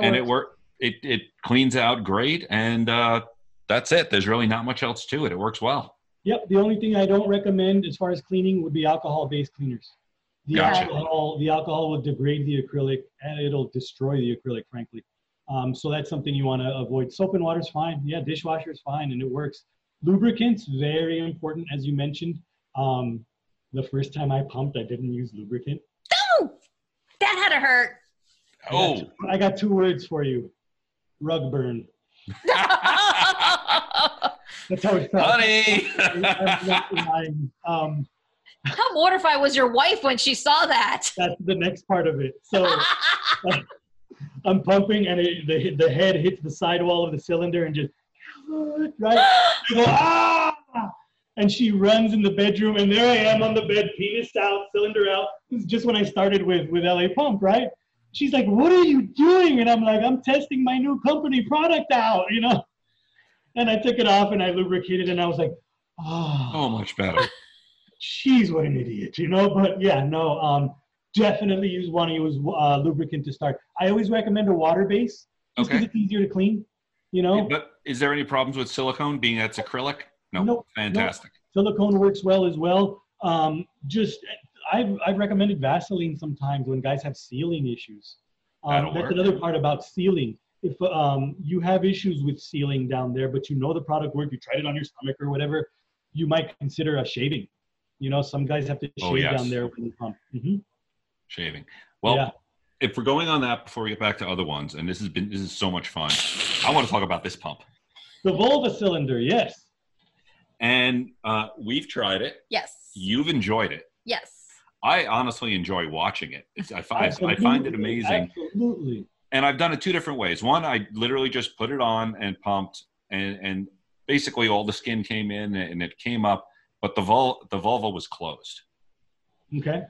and it works. work. It it cleans out great, and uh, that's it. There's really not much else to it. It works well. Yep. The only thing I don't recommend as far as cleaning would be alcohol-based cleaners. The Gotcha. alcohol, the alcohol will degrade the acrylic and it'll destroy the acrylic, frankly. Um, so that's something you want to avoid. Soap and water is fine. Yeah, dishwasher is fine and it works. Lubricants very important, as you mentioned. Um, the first time I pumped, I didn't use lubricant. Oh, that had to hurt. I got Oh, two- I got two words for you: rug burn. That's how it felt. honey. I'm not lying. um, How mortified was your wife when she saw that? that's the next part of it. So. I'm pumping and it, the the head hits the sidewall of the cylinder and just right. I go ah, and she runs in the bedroom and there I am on the bed, penis out, cylinder out. This is just when I started with with LA Pump, right? She's like, "What are you doing?" And I'm like, "I'm testing my new company product out," you know. And I took it off and I lubricated and I was like, "Oh, oh, much better. Jeez, what an idiot, you know. But yeah, no, um, definitely use one to use uh, lubricant to start. I always recommend a water base Okay. it's easier to clean. You know, But is there any problems with silicone being that's acrylic? No. Nope, Fantastic. silicone works well as well. Um, just I've I've recommended Vaseline sometimes when guys have sealing issues. Um, that's work. another part about sealing. If um, you have issues with sealing down there, but you know the product works, you tried it on your stomach or whatever, you might consider a shaving. You know, some guys have to shave Oh, yes. down there when they pump. hmm Shaving. Well, Yeah. if we're going on that before we get back to other ones, and this has been this is so much fun. I want to talk about this pump, The Vulva cylinder, yes. And uh, we've tried it. Yes. You've enjoyed it. Yes. I honestly enjoy watching it. It's, I find I find it amazing, Absolutely. and I've done it two different ways. One, I literally just put it on and pumped, and and basically all the skin came in and it came up, but the vul the vulva was closed. Okay.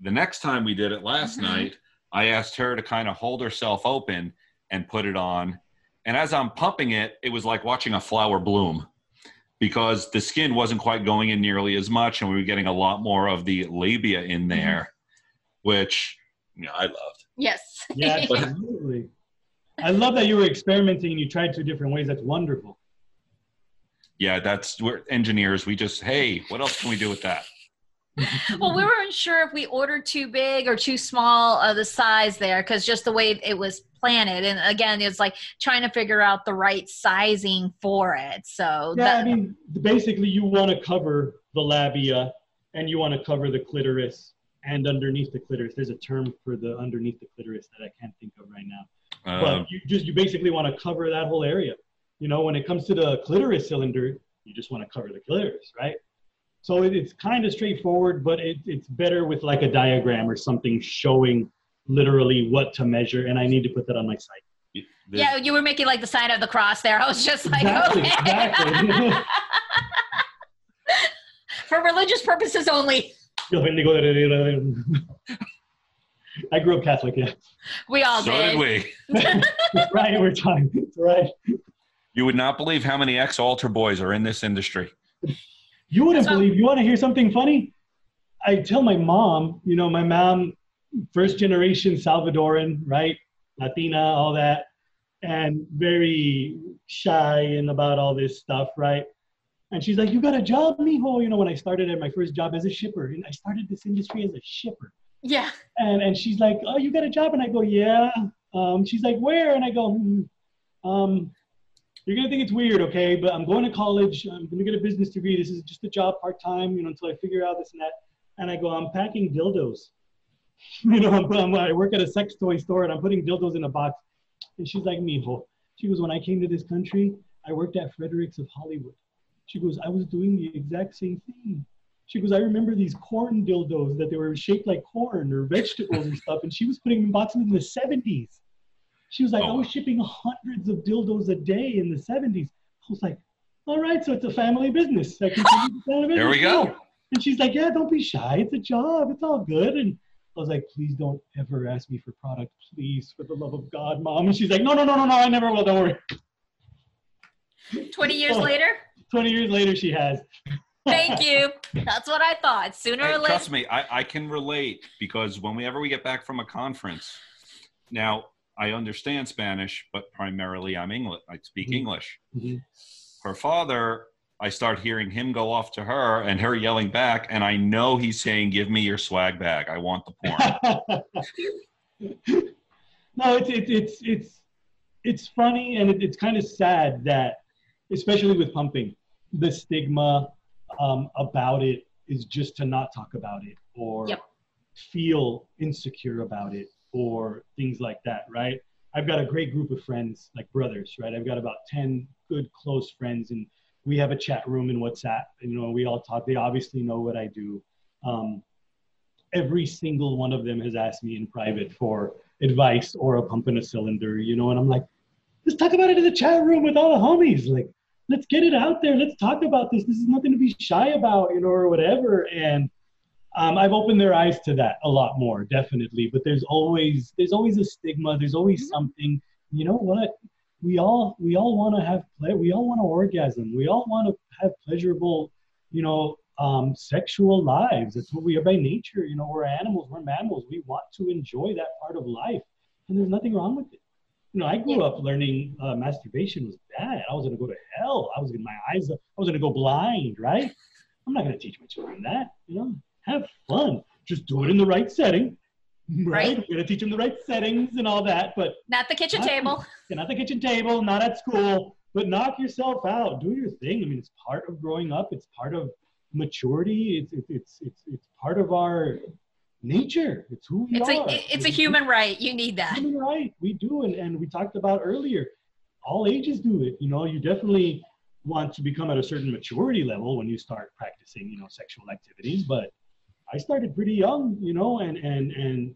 The next time we did it last Mhm. night, I asked her to kind of hold herself open and put it on. And as I'm pumping it, it was like watching a flower bloom because the skin wasn't quite going in nearly as much, and we were getting a lot more of the labia in mm-hmm. there, which you know, I loved. Yes. Yeah, absolutely. I love that you were experimenting and you tried two different ways. That's wonderful. Yeah, that's we're engineers. We just hey, what else can we do with that? well, we weren't sure if we ordered too big or too small of the size there because just the way it was planted. And again, it's like trying to figure out the right sizing for it. So Yeah, that, I mean, basically, you want to cover the labia and you want to cover the clitoris and underneath the clitoris. There's a term for the underneath the clitoris that I can't think of right now. Um, but you just you basically want to cover that whole area. You know, when it comes to the clitoris cylinder, you just want to cover the clitoris, right? So it, it's kind of straightforward, but it, it's better with like a diagram or something showing literally what to measure. And I need to put that on my site. there's- yeah, you were making like the sign of the cross there. I was just like, Exactly, okay. exactly. For religious purposes only. I grew up Catholic, yeah. We all so did. did we. Right, we're trying. It's right. You would not believe how many ex altar boys are in this industry. You wouldn't So- believe. You want to hear something funny? I tell my mom. You know, my mom, first generation Salvadoran, right? Latina, all that, and very shy and about all this stuff, right? And she's like, "You got a job, mijo?" You know, when I started at my first job as a shipper, and I started this industry as a shipper. Yeah. And and she's like, "Oh, you got a job?" And I go, "Yeah." Um, she's like, "Where?" And I go, hmm, um, "You're gonna think it's weird, okay? But I'm going to college. I'm gonna get a business degree. This is just a job part time, you know, until I figure out this and that." And I go, "I'm packing dildos." you know, I'm, I'm, I work at a sex toy store, and I'm putting dildos in a box. And she's like, "Mijo," she goes, "When I came to this country, I worked at Fredericks of Hollywood." She goes, "I was doing the exact same thing." She goes, I remember these corn dildos that they were shaped like corn or vegetables and stuff, and she was putting them in boxes in the 70s. She was like, I Oh. was shipping hundreds of dildos a day in the 70s. I was like, all right, so it's a family business. I continue the family There we business. go. And she's like, yeah, don't be shy. It's a job. It's all good. And I was like, please don't ever ask me for product, please, for the love of God, mom. And she's like, no, no, no, no, no, I never will. Don't worry. 20 years Oh. later. 20 years later, she has. Thank you. That's what I thought. Sooner Hey, or later. trust me, I, I can relate because whenever we get back from a conference, now I understand Spanish, but primarily I'm English. I speak Mhm. English. Mhm. Her father, I start hearing him go off to her and her yelling back, and I know he's saying, "Give me your swag bag. I want the porn." no, it's it's it's it's it's funny and it, it's kind of sad that, especially with pumping, the stigma um, about it is just to not talk about it or Yep. feel insecure about it or things like that, right? I've got a great group of friends, like brothers, right? I've got about ten good close friends, and we have a chat room in WhatsApp. And, you know, we all talk. They obviously know what I do. Um, every single one of them has asked me in private for advice or a pump in a cylinder, you know, and I'm like, let's talk about it in the chat room with all the homies. Like, let's get it out there. Let's talk about this. This is nothing to be shy about, you know, or whatever. And um, I've opened their eyes to that a lot more, definitely. But there's always there's always a stigma. There's always something. You know what? We all we all want to have play. We all want to orgasm. We all want to have pleasurable, you know, um, sexual lives. That's what we are by nature. You know, we're animals. We're mammals. We want to enjoy that part of life, and there's nothing wrong with it. You know, I grew up learning uh, masturbation was bad. I was gonna go to hell. I was gonna my eyes. I was gonna go blind. Right? I'm not gonna teach my children that. You know, have fun. Just do it in the right setting. Right? Right. I'm gonna teach them the right settings and all that, but Not the kitchen Not- table. yeah, not the kitchen table, not at school, but knock yourself out. Do your thing. I mean, it's part of growing up. It's part of maturity. It's it's it's it's, it's part of our nature. It's who we It's are. a it's a human right. You need that. human right. We do, and, and we talked about earlier. All ages do it. You know, you definitely want to become at a certain maturity level when you start practicing, you know, sexual activities. But I started pretty young, you know, and and and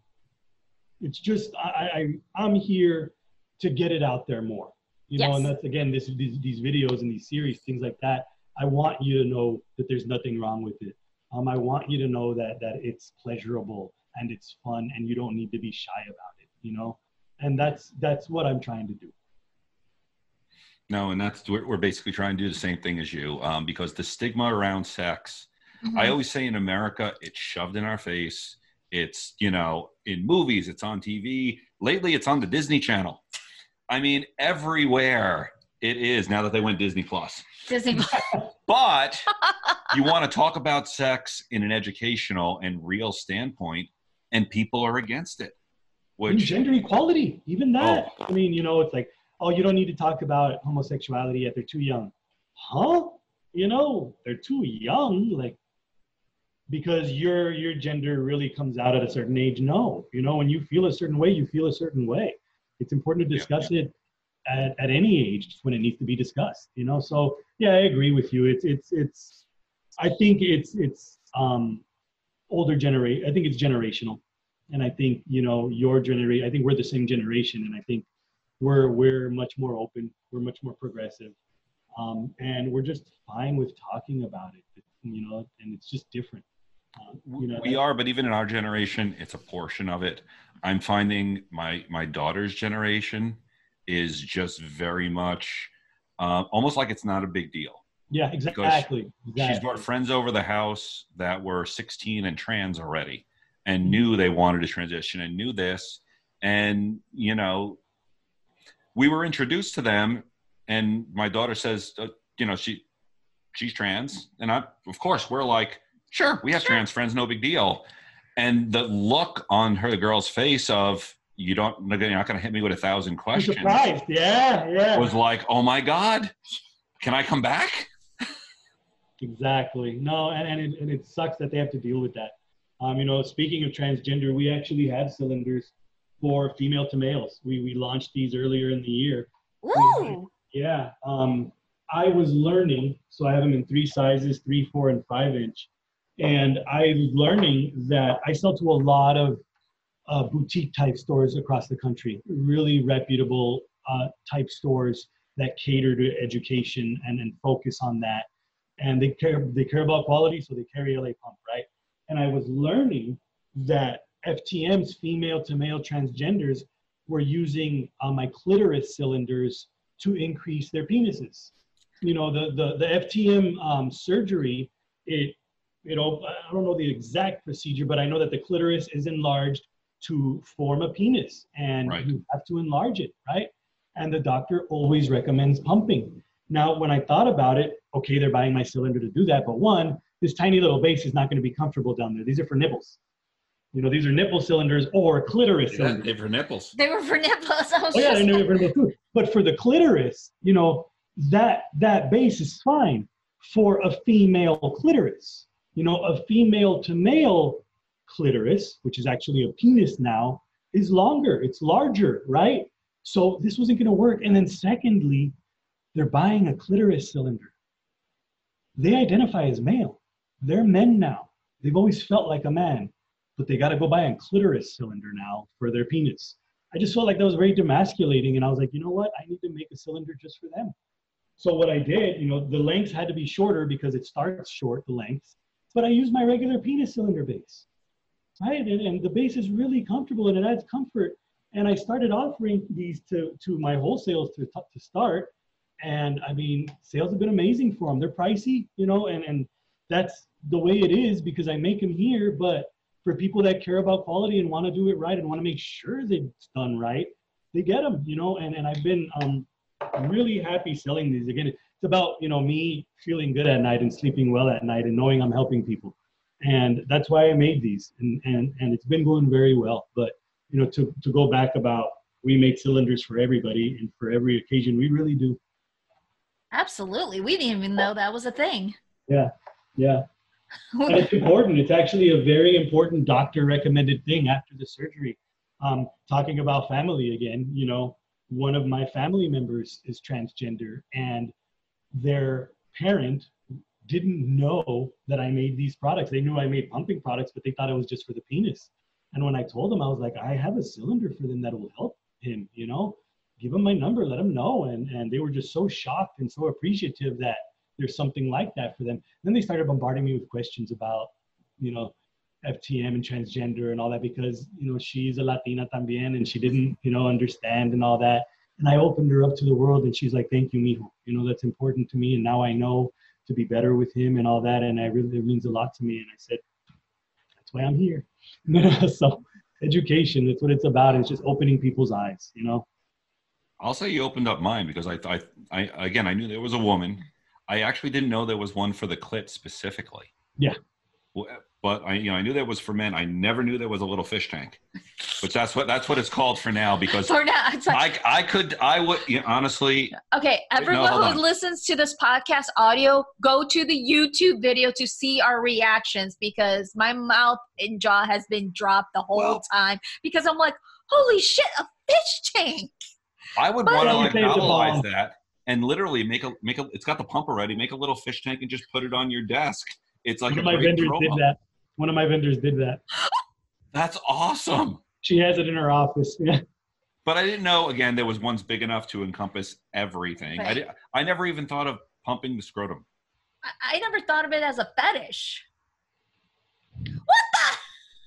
it's just I, I I'm here to get it out there more. You know, and that's again this these, these videos and these series, things like that. I want you to know that there's nothing wrong with it. Um, I want you to know that that it's pleasurable and it's fun, and you don't need to be shy about it. You know, and that's that's what I'm trying to do. No, and that's we're, we're basically trying to do the same thing as you um, because the stigma around sex. Mhm. I always say in America, it's shoved in our face. It's you know in movies, it's on TV. Lately, it's on the Disney Channel. I mean, everywhere it is now that they went Disney Plus. Disney. Plus. But you want to talk about sex in an educational and real standpoint, and people are against it. And Which gender equality, even that. Oh. I mean, you know, it's like, oh, you don't need to talk about homosexuality yet; they're too young. Huh? You know, they're too young. Like, because your your gender really comes out at a certain age. No, you know, when you feel a certain way, you feel a certain way. It's important to Yeah, discuss it at, at any age when it needs to be discussed. You know, so yeah, I agree with you. It's it's it's. I think it's it's um, older generation. I think it's generational and I think you know your generation. I think we're the same generation, and I think we're we're much more open. We're much more progressive, um, and we're just fine with talking about it. You know, and it's just different. You know, we are, but even in our generation, it's a portion of it. I'm finding my my daughter's generation is just very much uh, almost like it's not a big deal. Yeah, exactly. She's brought friends over the house that were 16 and trans already, and knew they wanted to transition and knew this, and you know, we were introduced to them, and my daughter says, uh, you know, she she's trans, and I, of course, we're like, sure, we have Sure. trans friends, no big deal, and the look on her the girl's face of you don't you're not going to hit me with a thousand questions surprised. Yeah, yeah. was like, oh my god, can I come back? Exactly. No, and, and, it, and it sucks that they have to deal with that. Um, you know, speaking of transgender, we actually have cylinders for female to males. We, we launched these earlier in the year. Ooh. Yeah. Um, I was learning, so I have them in three sizes three, four, and five inch. And I was learning that I sell to a lot of uh, boutique type stores across the country, really reputable uh, type stores that cater to education and, and focus on that. And they care, they care about quality, so they carry LA Pump, right? And I was learning that FTM's female to male transgenders were using uh, my clitoris cylinders to increase their penises. You know, the the, the FTM um, surgery, it you know, I don't know the exact procedure, but I know that the clitoris is enlarged to form a penis, and Right. you have to enlarge it, right? And the doctor always recommends pumping. Now, when I thought about it, okay, they're buying my cylinder to do that, but one, this tiny little base is not going to be comfortable down there. These are for nipples. You know, these are nipple cylinders or clitoris cylinders. for nipples. They were for nipples. I was Oh yeah, just I know like- you're gonna go too. But for the clitoris, you know, that that base is fine for a female clitoris. You know, a female to male clitoris, which is actually a penis now, is longer. It's larger, right? So this wasn't gonna work. And then secondly, they're buying a clitoris cylinder. They identify as male. They're men now. They've always felt like a man, but they got to go buy a clitoris cylinder now for their penis. I just felt like that was very demasculating, and I was like, you know what? I need to make a cylinder just for them. So what I did, you know, the lengths had to be shorter because it starts short, the lengths, but I use my regular penis cylinder base, right? And, and the base is really comfortable and it adds comfort. And I started offering these to to my wholesales to to start, and I mean, sales have been amazing for them. They're pricey, you know, and and that's the way it is because I make them here, but for people that care about quality and want to do it right and want to make sure that it's done right, they get them, you know. And and I've been um, really happy selling these. Again, it's about you know me feeling good at night and sleeping well at night and knowing I'm helping people, and that's why I made these. And and and it's been going very well. But you know, to to go back about we make cylinders for everybody and for every occasion, we really do. Absolutely. We didn't even know that was a thing. Yeah, yeah. and it's important. It's actually a very important doctor recommended thing after the surgery. Um, talking about family again, you know, one of my family members is transgender, and their parent didn't know that I made these products. They knew I made pumping products, but they thought it was just for the penis. And when I told them, I was like, I have a cylinder for them that will help him, you know, give him my number, let him know. And, and they were just so shocked and so appreciative that there's something like that for them. And then they started bombarding me with questions about, you know, FTM and transgender and all that because, you know, she's a Latina también and she didn't, you know, understand and all that. And I opened her up to the world and she's like, thank you, mijo. You know, that's important to me. And now I know to be better with him and all that. And I really, it means a lot to me. And I said, that's why I'm here. so education, that's what it's about. It's just opening people's eyes, you know? I'll say you opened up mine because I, I, I, again, I knew there was a woman. I actually didn't know there was one for the clit specifically. Yeah. Well, but I, you know, I knew that was for men. I never knew there was a little fish tank, but that's what that's what it's called for now because For now, it's like, I, I could, I would, you know, honestly, okay, everyone hold who on. listens to this podcast audio, go to the YouTube video to see our reactions because my mouth and jaw has been dropped the whole Well- time because I'm like, holy shit, a fish tank. I would want to Yeah, like you saved the novelize that and literally make a make a. It's got the pump already. Make a little fish tank and just put it on your desk. It's like One a of my great vendors promo. did that. One of my vendors did that. That's awesome. She has it in her office. Yeah. But I didn't know. Again, there was ones big enough to encompass everything. I Right. did, I never even thought of pumping the scrotum. I, I never thought of it as a fetish. What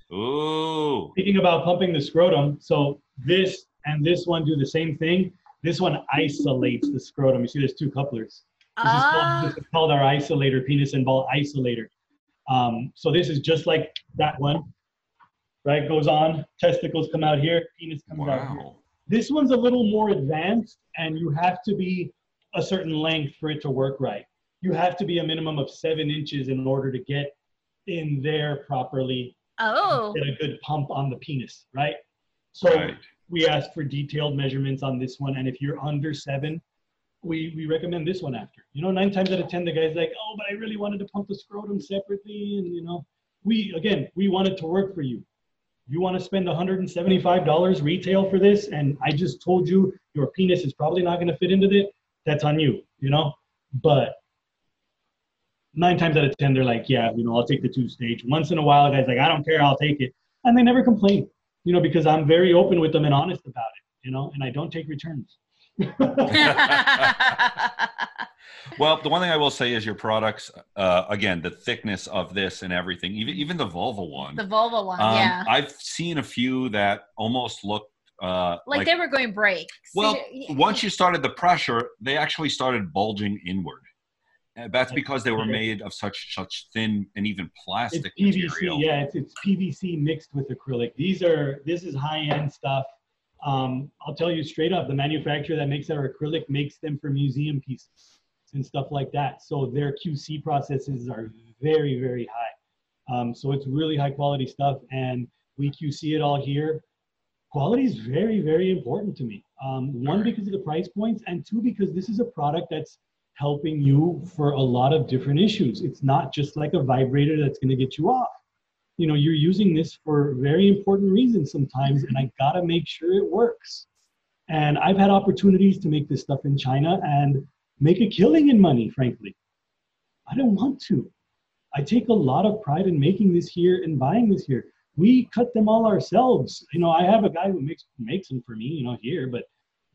the? Ooh. Speaking about pumping the scrotum, so this and this one do the same thing. This one isolates the scrotum. You see, there's two couplers. This, is, Ah, called, this is called our isolator, penis and ball isolator. Um, so this is just like that one, right? Goes on, testicles come out here, penis comes out here. Wow. This one's a little more advanced, and you have to be a certain length for it to work right. You have to be a minimum of seven inches in order to get in there properly, oh, get a good pump on the penis, right? So Right. we ask for detailed measurements on this one, and if you're under seven, we, we recommend this one after. You know, nine times out of ten, the guy's like, oh, but I really wanted to pump the scrotum separately, and you know, we again, we want it to work for you. You want to spend $175 retail for this, and I just told you your penis is probably not going to fit into it. That's on you, you know. But nine times out of ten, they're like, yeah, you know, I'll take the two stage. Once in a while, a guy's like, I don't care, I'll take it, and they never complain, you know, because I'm very open with them and honest about it, you know, and I don't take returns. Well, the one thing I will say is your products. Uh, again, the thickness of this and everything, even even the vulva one. the vulva one, um, yeah. I've seen a few that almost look uh, like, they were going break. Well, once you started the pressure, they actually started bulging inward. And that's because they were made of such such thin and even It's plastic PVC, material. yeah, it's, it's PVC mixed with acrylic. These are this is high end stuff. Um, I'll tell you straight up, the manufacturer that makes our acrylic makes them for museum pieces and stuff like that. So their QC processes are very very high. Um, so it's really high quality stuff, and we QC it all here. Quality is very very important to me. Um, one because of the price points, and two because this is a product that's helping you for a lot of different issues. It's not just like a vibrator that's going to get you off. You know, you're using this for very important reasons sometimes, and I got to make sure it works. And I've had opportunities to make this stuff in China and make a killing in money, frankly. I don't want to. I take a lot of pride in making this here and buying this here. We cut them all ourselves. You know, I have a guy who makes makes them for me, you know, here, but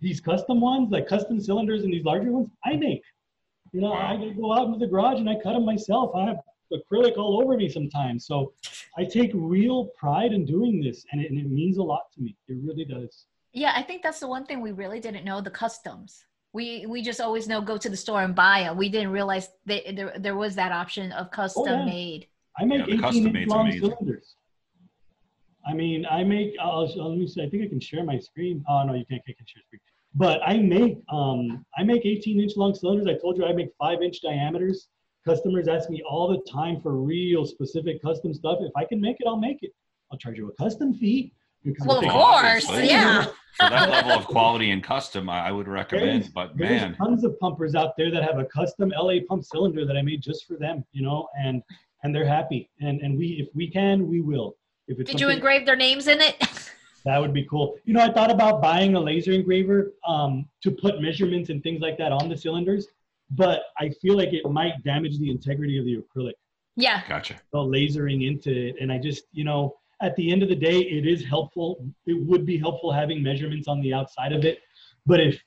these custom ones, like custom cylinders and these larger ones, I make. You know, I go out into the garage and I cut them myself. I have acrylic all over me sometimes. So I take real pride in doing this and it, and it means a lot to me. It really does. Yeah, I think that's the one thing we really didn't know the customs. We we just always know go to the store and buy them. We didn't realize that there there was that option of custom yeah. made. I make Yeah, 18 custom inch made's long amazing. cylinders. I mean, I make, I'll, I'll- let me see, I think I can share my screen. Oh, no, you can't, I can share screen. But I make, um, I make 18 inch long cylinders. I told you I make five inch diameters. Customers ask me all the time for real specific custom stuff. If I can make it, I'll make it. I'll charge you a custom fee. because Well, of course, obviously. yeah. For that level of quality and custom, I, I would recommend. But man, There's man, tons of pumpers out there that have a custom LA pump cylinder that I made just for them, you know, and and they're happy. And and we if we can, we will. If it's Did you engrave their names in it? that would be cool. You know, I thought about buying a laser engraver um, to put measurements and things like that on the cylinders, but I feel like it might damage the integrity of the acrylic. yeah. Gotcha. the lasering into it. And I just, you know, at the end of the day, it is helpful. It would be helpful having measurements on the outside of it. But if,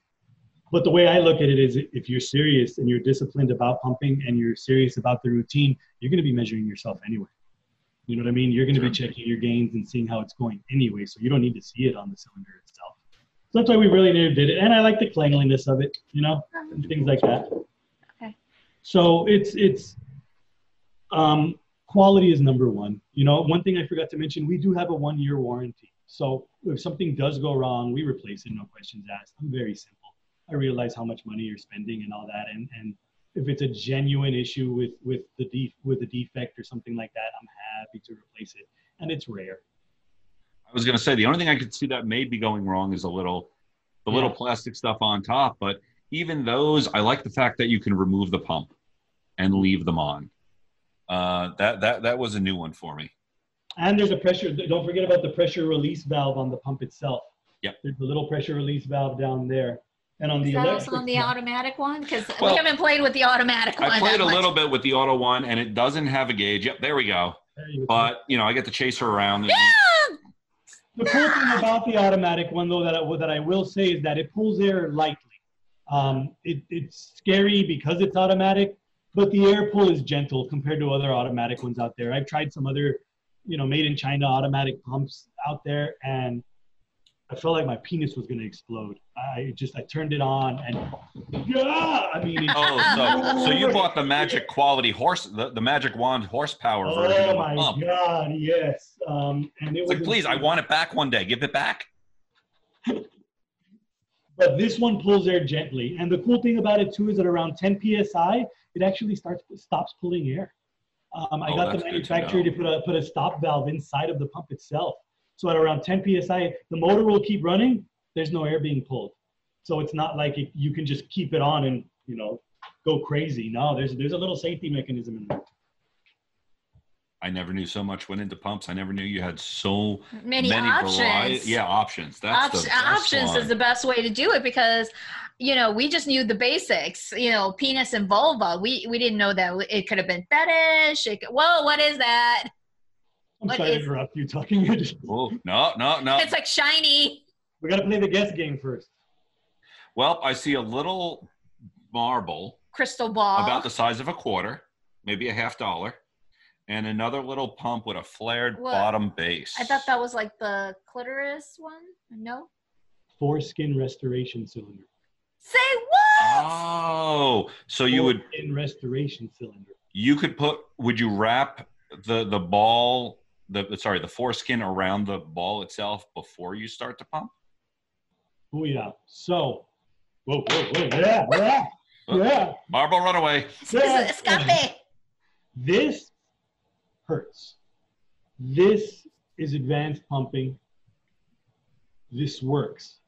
but the way I look at it is if you're serious and you're disciplined about pumping and you're serious about the routine, you're going to be measuring yourself anyway. You know what I mean? You're going to be checking your gains and seeing how it's going anyway. So you don't need to see it on the cylinder itself. So that's why we really never did it. And I like the cleanliness of it, you know, and things like that. So it's, it's, um, quality is number one. You know, one thing I forgot to mention, we do have a one year warranty. So if something does go wrong, we replace it, no questions asked. I'm very simple. I realize how much money you're spending and all that. And, and if it's a genuine issue with, with the def- with a defect or something like that, I'm happy to replace it. And it's rare. I was going to say the only thing I could see that may be going wrong is a little, the little plastic stuff on top. But even those, I like the fact that you can remove the pump and leave them on. Uh, that that that was a new one for me. And there's a pressure, don't forget about the pressure release valve on the pump itself. Yep. There's a little pressure release valve down there. And on Is the that electric also on the one- automatic one? Because Well, we haven't played with the automatic one. I played that a much. little bit with the auto one, and it doesn't have a gauge. Yep, there we go. there you go. But you know, I get to chase her around. And, The cool thing about the automatic one, though, that I, that I will say is that it pulls air lightly. Um, it, it's scary because it's automatic, but the air pull is gentle compared to other automatic ones out there. I've tried some other, you know, made in China automatic pumps out there, and I felt like my penis was going to explode. I just I turned it on, and yeah, I mean, oh, so so you bought the magic quality horse, the, the magic wand horsepower version oh of my a pump. god, yes. Um, and it It's was like, please, I want it back one day. Give it back. but this one pulls air gently. And the cool thing about it too is that around 10 psi, it actually starts stops pulling air. Um, I Oh, got the good to manufacturer to, put a put a stop valve inside of the pump itself. So at around 10 psi, the motor will keep running. There's no air being pulled. So it's not like it, you can just keep it on and you know go crazy. No, there's there's a little safety mechanism in there. I never knew so much went into pumps. I never knew you had so Many, many options. vari- Yeah, options. That's Option- the options one. is the best way to do it because you know we just knew the basics you know penis and vulva we we didn't know that it could have been fetish it could, whoa what is that I'm What sorry to interrupt you talking. Oh no, no, no. it's like shiny we got to play the guess game first. Well, I see a little marble crystal ball about the size of a quarter, maybe a half dollar, and another little pump with a flared What? bottom base. i thought that was like the clitoris one no Foreskin restoration cylinder. say what Oh, so you would in restoration cylinder. you could put would you wrap the the ball the sorry the foreskin around the ball itself before you start to pump? Oh yeah. So, whoa, whoa, whoa, yeah, yeah, yeah. Marble runaway. yeah. escape This hurts. This is advanced pumping. This works.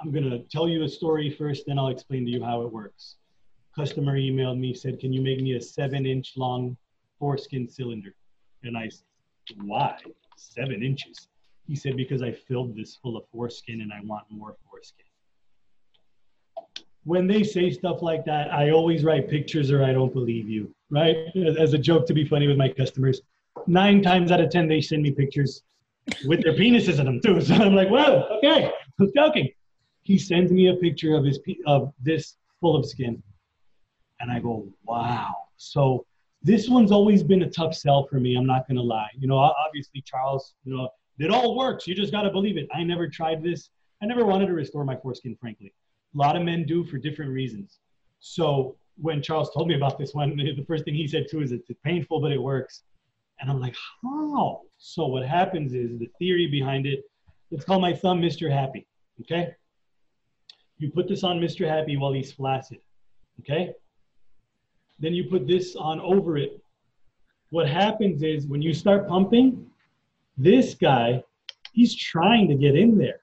I'm gonna tell you a story first, then I'll explain to you how it works. Customer emailed me, said, "Can you make me a seven-inch long foreskin cylinder?" And I said, "Why seven inches?" He said, "Because I filled this full of foreskin and I want more foreskin." When they say stuff like that, I always write pictures or I don't believe you, right? As- a joke to be funny with my customers. Nine times out of ten, they send me pictures with their penises in them too. So I'm like, "Whoa, okay, I joking." He sends me a picture of his of this full of skin, and I go, "Wow." So this one's always been a tough sell for me. I'm not gonna lie. You know, obviously Charles, you know, it all works. You just gotta believe it. I never tried this. I never wanted to restore my foreskin, frankly. A lot of men do for different reasons. So when Charles told me about this one, the first thing he said too is it's painful, but it works. And I'm like, how? So what happens is the theory behind it. Let's call my thumb Mr. Happy. Okay. You put this on Mr. Happy while he's flaccid. Okay. Then you put this on over it. What happens is when you start pumping, this guy, he's trying to get in there.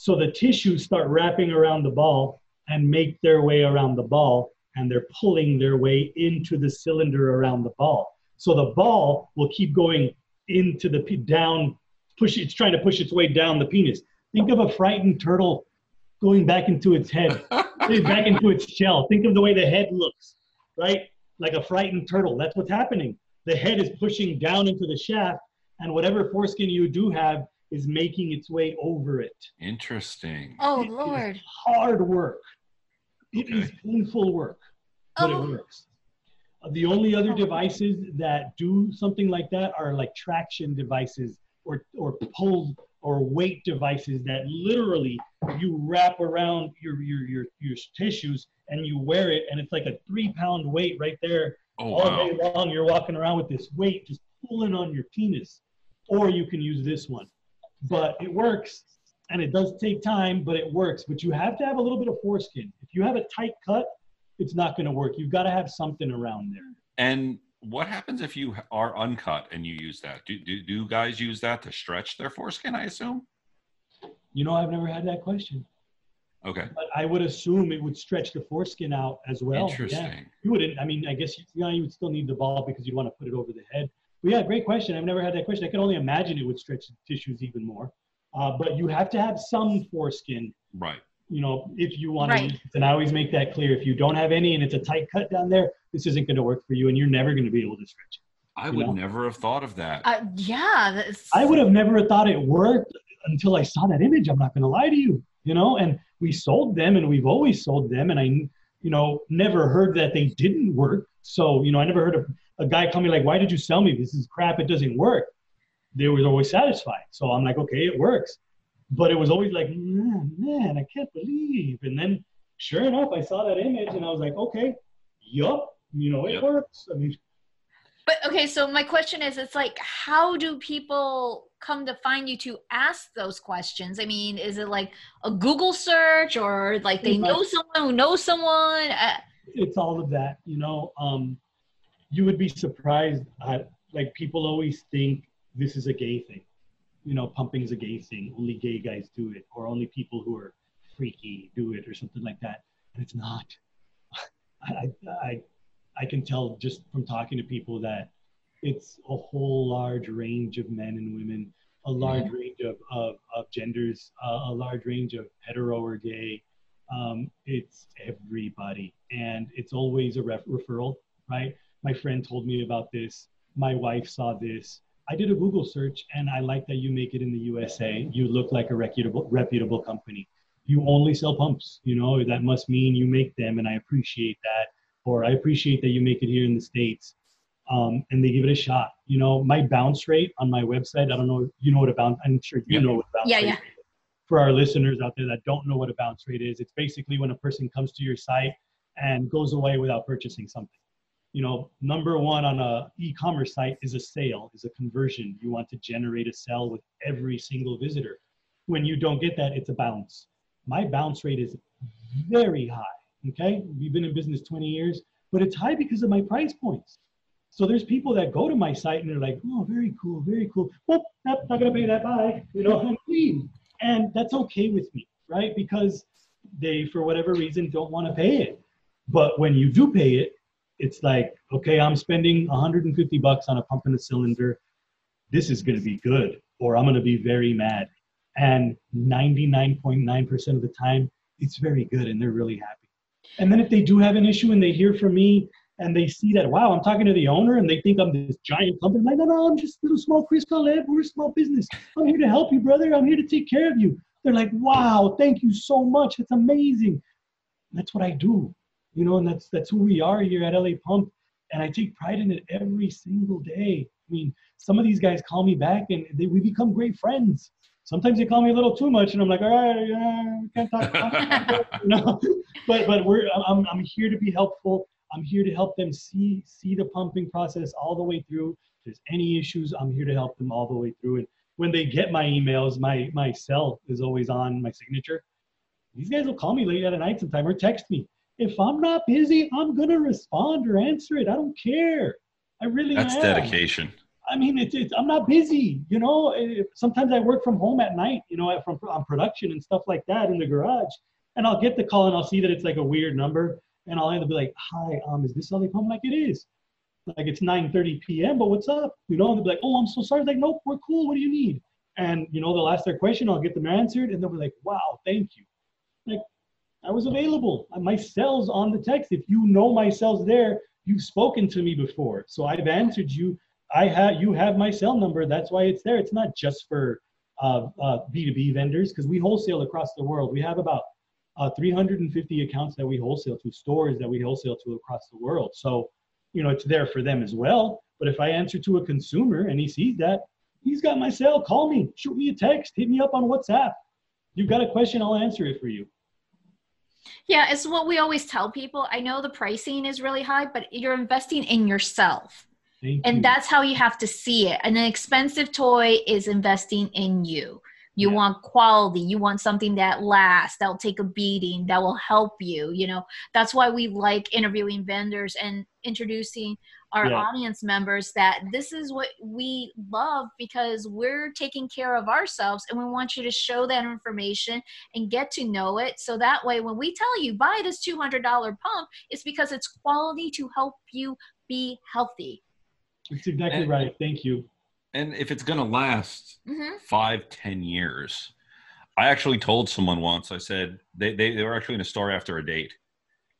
So the tissues start wrapping around the ball and make their way around the ball and they're pulling their way into the cylinder around the ball. So the ball will keep going into the down, push. It's trying to push its way down the penis. Think of a frightened turtle going back into its head, back into its shell. Think of the way the head looks, right? Like a frightened turtle. That's what's happening. The head is pushing down into the shaft, and whatever foreskin you do have is making its way over it. Interesting. Oh It is Lord. hard work. It is Okay. painful work, but Oh. it works. Uh, The only other Oh. devices that do something like that are like traction devices or, or pull or weight devices that literally you wrap around your, your, your, your tissues and you wear it and it's like a three pound weight right there Oh all wow. day long you're walking around with this weight just pulling on your penis or you can use this one but it works and it does take time but it works but you have to have a little bit of foreskin if you have a tight cut it's not going to work you've got to have something around there And what happens if you are uncut and you use that? Do, do, do guys use that to stretch their foreskin, I assume? you know i've never had that question Okay. but i would assume it would stretch the foreskin out as well Yeah. Interesting. you wouldn't i mean i guess you, you, know, you would still need the ball because you'd want to put it over the head but yeah great question i've never had that question i can only imagine it would stretch tissues even more uh, but you have to have some foreskin Right. you know, if you want Right. to, and I always make that clear. If you don't have any and it's a tight cut down there, this isn't going to work for you, and you're never going to be able to stretch it. I would know? never have thought of that. Uh, yeah. That's, I would have never thought it worked until I saw that image. I'm not going to lie to you, you know. And we sold them, and we've always sold them, and I, you know, never heard that they didn't work. So, you know, I never heard of a guy call me like, "Why did you sell me? This is crap. It doesn't work." They were always satisfied. So I'm like, "Okay, it works," but it was always like, "Man, man, I can't believe." And then, sure enough, I saw that image, and I was like, "Okay, yup, you know, it Yep. works." I mean, But okay, so my question is it's like how do people come to find you to ask those questions? I mean, is it like a Google search or like they know someone who knows someone? Uh, it's all of that you know um you would be surprised at like people always think this is a gay thing. You know pumping is a gay thing. Only gay guys do it or only people who are freaky do it or something like that. And it's not. I i i can tell just from talking to people that it's a whole large range of men and women a large range of, of, of genders uh, a large range of hetero or gay. Um, it's everybody. And it's always a ref- referral right my friend told me about this. My wife saw this. I did a google search and i like that you make it in the usa you look like a reputable reputable company. You only sell pumps you know? That must mean you make them and i appreciate that. Or i appreciate that you make it here in the states um, and they give it a shot you know? My bounce rate on my website i don't know you know what a bounce i'm sure you Yeah. know what a bounce Yeah, rate yeah. is. For our listeners out there that don't know what a bounce rate is, it's basically when a person comes to your site and goes away without purchasing something. You know, number one on a e-commerce site is a sale, is a conversion. You want to generate a sale with every single visitor. When you don't get that, it's a bounce. My bounce rate is very high. Okay, we've been in business 20 years, but it's high because of my price points. So there's people that go to my site and they're like, "Oh, very cool, very cool." Well, nope, not gonna pay that. Bye. You know, and leave and that's okay with me right because they for whatever reason don't want to pay it but when you do pay it it's like okay i'm spending 150 bucks on a pump and a cylinder. This is going to be good or i'm going to be very mad. And 99.9% of the time it's very good and they're really happy. And then if they do have an issue and they hear from me and they see that wow i'm talking to the owner and they think i'm this giant company like no no i'm just a little small chris Kalev. we're a small business. I'm here to help you brother. I'm here to take care of you. They're like wow thank you so much. It's amazing. That's what i do you know and that's that's who we are here at la pump. And i take pride in it every single day. I mean some of these guys call me back and they, we become great friends. Sometimes they call me a little too much and i'm like all right yeah, we can't talk know but but we're I'm, I'm here to be helpful. I'm here to help them see see the pumping process all the way through. If there's any issues i'm here to help them all the way through. And when they get my emails my my cell is always on my signature. These guys will call me late at night sometime or text me if i'm not busy i'm gonna respond or answer it i don't care i really That's am. dedication. I mean, it's, it's I'm not busy, you know. Sometimes I work from home at night, you know, from on production and stuff like that in the garage, and I'll get the call and I'll see that it's like a weird number, and I'll either be like, "Hi, um, is this LA Pump?" Like it is. Like it's 9:30 p.m. But what's up? You know, they'll be like, "Oh, I'm so sorry." Like, nope, we're cool. What do you need? And you know, they'll ask their question. I'll get them answered, and they'll be like, "Wow, thank you." Like I was available. My cell's on the text. If you know my cell's there, you've spoken to me before, so I've answered you. I have you have my cell number. That's why it's there. It's not just for uh, uh, B2B vendors because we wholesale across the world. We have about uh, 350 accounts that we wholesale to, stores that we wholesale to across the world. So, you know, it's there for them as well. But if I answer to a consumer and he sees that, he's got my cell. Call me, shoot me a text, hit me up on WhatsApp. You've got a question, I'll answer it for you. Yeah, it's what we always tell people. I know the pricing is really high, but you're investing in yourself. Thank and you. that's how you have to see it an expensive toy is investing in you you Yeah. want quality you want something that lasts that'll take a beating that will help you you know that's why we like interviewing vendors and introducing our Yeah. audience members that this is what we love because we're taking care of ourselves and we want you to show that information and get to know it so that way when we tell you buy this $200 pump it's because it's quality to help you be healthy That's exactly And- right. Thank you. And if it's going to last hmm five, ten years, I actually told someone once, I said, they, they, they were actually in a store after a date.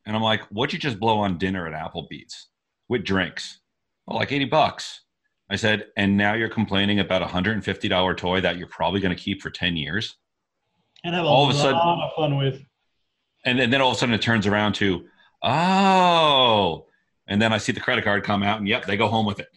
And I'm like, what'd you just blow on dinner at Applebee's with drinks? Well, like 80 bucks. I said, and now you're complaining about a $150 toy that you're probably going to keep for 10 years. And have a All of a lot sudden- of fun with. And then, then all of a sudden it turns around to, oh, and then I see the credit card come out and yep, they go home with it.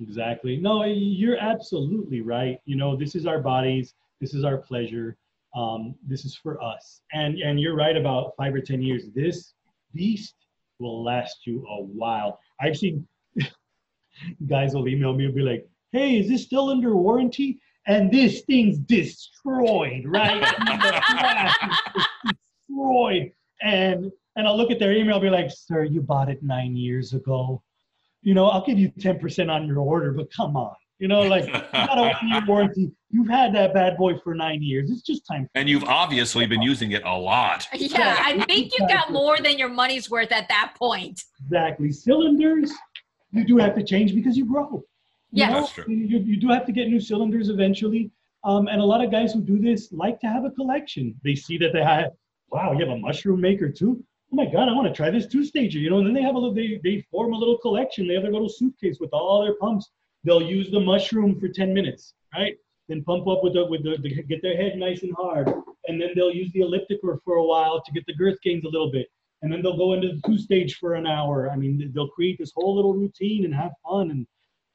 Exactly. No, you're absolutely right. You know, this is our bodies. This is our pleasure. Um, this is for us. And and you're right about five or ten years. This beast will last you a while. I've seen guys will email me and be like, "Hey, is this still under warranty?" And this thing's destroyed, right? Destroyed. And and I'll look at their email and be like, "Sir, you bought it nine years ago." You know, I'll give you 10% on your order, but come on. You know, like, you got a one year warranty. You've had that bad boy for nine years. It's just time. And you've obviously been using it a lot. Yeah, I think you got more than your money's worth at that point. Exactly. Cylinders, you do have to change because you grow. You Yes. know? That's true. You, you do have to get new cylinders eventually. Um, and a lot of guys who do this like to have a collection. They see that they have, wow, you have a mushroom maker too? Oh my God, I want to try this two stager, you know, and then they have a little, they, they form a little collection. They have their little suitcase with all their pumps. They'll use the mushroom for 10 minutes, right? Then pump up with the, with the, the get their head nice and hard. And then they'll use the elliptical for a while to get the girth gains a little bit. And then they'll go into the two stage for an hour. I mean, they'll create this whole little routine and have fun. And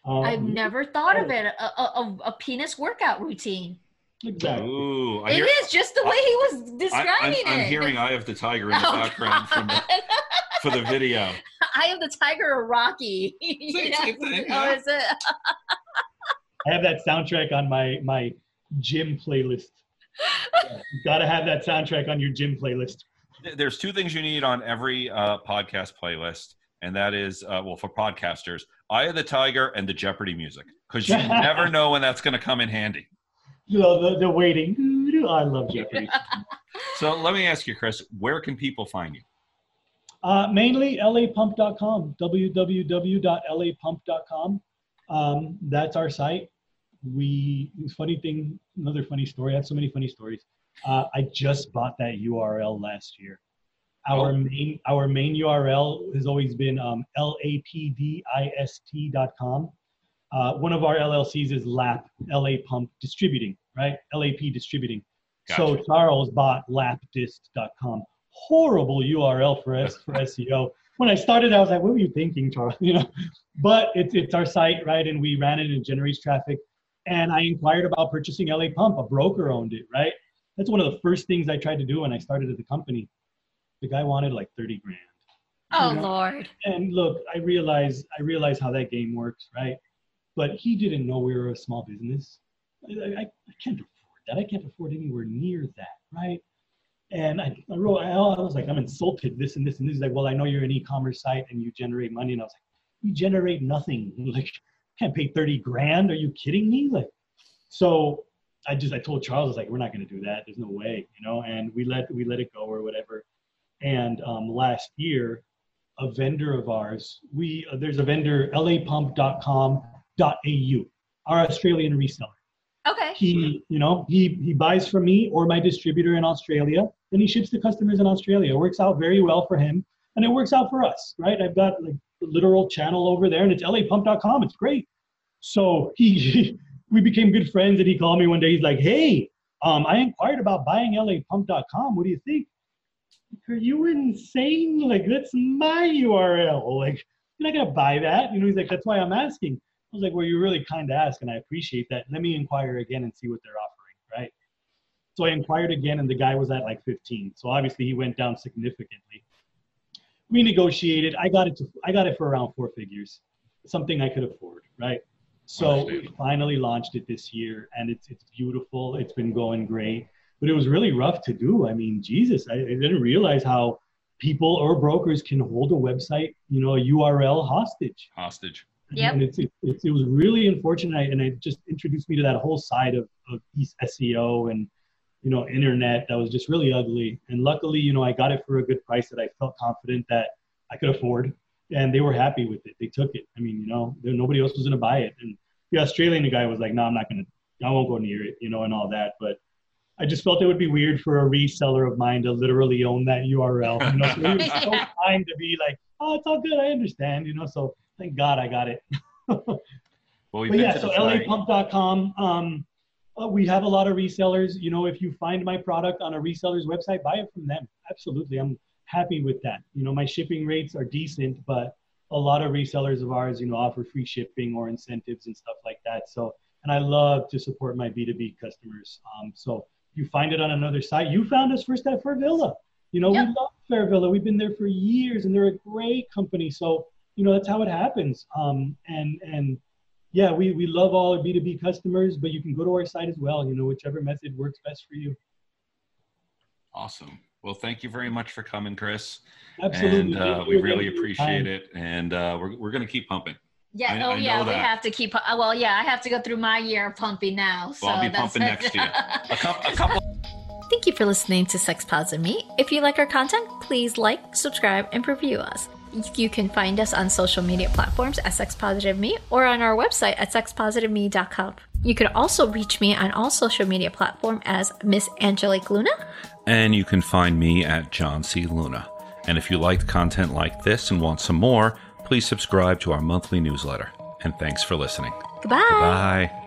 um, I've never thought of it a, a, a, a penis workout routine. Exactly. Ooh, I It hear, is just the way he was describing I, describing am it. I'm hearing Eye of the Tiger in the Oh, background from the, for the video. Eye of the Tiger or Rocky. Same- same thing, Oh, yeah. is it? I have that soundtrack on my my gym playlist. Yeah, you gotta have that soundtrack on your gym playlist. There's two things you need on every uh, podcast playlist, and that is, uh, well, for podcasters, Eye of the Tiger and the Jeopardy music, because you never know when that's going to come in handy. You know, the, the waiting. I love Jeopardy. So let me ask you, Chris, where can people find you? Uh, mainly lapump.com, www.lapump.com. Um, that's our site. We, funny thing, another funny story. I have so many funny stories. Uh, I just bought that URL last year. Our Oh. main, our main URL has always been um, lapdist.com. Uh, one of our LLCs is LAP, LA Pump Distributing, right? LAP Distributing. So Charles bought lapdist.com. Horrible URL for S for SEO. When I started, I was like, "What were you thinking, Charles?" You know, but it's it's our site, right? And we ran it and it generates traffic. And I inquired about purchasing LA Pump. A broker owned it, right? That's one of the first things I tried to do when I started at the company. The guy wanted like thirty grand. Oh, You know? Lord. And look, I realize I realize how that game works, right? But he didn't know we were a small business. I, I, I can't afford that. I can't afford anywhere near that, right? And I, I wrote, I, was like, I'm insulted, this and this and this. He's like, well, I know you're an e-commerce site and you generate money. And I was like, we generate nothing. Like, can't pay 30 grand. Are you kidding me? Like, so I just, I told Charles, I was like, we're not going to do that. There's no way, you know? And we let, we let it go or whatever. And um, last year, a vendor of ours, we uh, there's a vendor, lapump.com.au, our Australian reseller. Okay. He, you know, he he buys from me or my distributor in Australia, then he ships to customers in Australia. It works out very well for him, and it works out for us, right? I've got like a literal channel over there, and it's lapump.com. It's great. So he, we became good friends, and he called me one day. He's like, "Hey, um, I inquired about buying lapump.com. What do you think?" Are you insane? Like that's my URL. Like you're not gonna buy that. You know, he's like, that's why I'm asking. Was like, well, you're really kind to ask, and I appreciate that. Let me inquire again and see what they're offering, right? So I inquired again, and the guy was at like 15. So obviously he went down significantly. We negotiated. I got it to I got it for around four figures, something I could afford, right? So we finally launched it this year, and it's it's beautiful. It's been going great, but it was really rough to do. I mean, Jesus, I, I didn't realize how people or brokers can hold a website, you know, a URL hostage. Hostage. Yep. And it's, it's, it was really unfortunate, and it just introduced me to that whole side of, of East SEO and you know internet that was just really ugly. And luckily, you know, I got it for a good price that I felt confident that I could afford, and they were happy with it. They took it. I mean, you know, there, nobody else was gonna buy it, and the Australian guy was like, "No, I'm not gonna, I won't go near it," you know, and all that. But I just felt it would be weird for a reseller of mine to literally own that URL. You know, so he was so kind to be like, "Oh, it's all good. I understand," you know. So thank God I got it. Well, But yeah, so the site. lapump.com. Um, uh, we have a lot of resellers. You know, if you find my product on a reseller's website, buy it from them. Absolutely, I'm happy with that. You know, my shipping rates are decent, but a lot of resellers of ours, you know, offer free shipping or incentives and stuff like that. So, and I love to support my B2B customers. Um, so, you find it on another site. You found us first at Fairvilla. You know, Yep. we love Fairvilla. We've been there for years, and they're a great company. So, you know, that's how it happens. Um, and and yeah, we, we love all our B2B customers, but you can go to our site as well, you know, whichever method works best for you. Awesome. Well, thank you very much for coming, Chris. Absolutely. And uh, we really again for your appreciate it. And uh, we're, we're going to keep pumping. Yeah. I- oh, I yeah. know We have to keep. uh, Well, yeah. I have to go through my year of pumping now. So Well, I'll be that's pumping next year. A, cou- a couple. Thank you for listening to Sex Positive Me. If you like our content, please like, subscribe, and review us. You can find us on social media platforms at Sex Positive Me or on our website at sexpositiveme.com. You can also reach me on all social media platforms as Miss Angelique Luna. And you can find me at John C. Luna. And if you liked content like this and want some more, please subscribe to our monthly newsletter. And thanks for listening. Goodbye. Bye.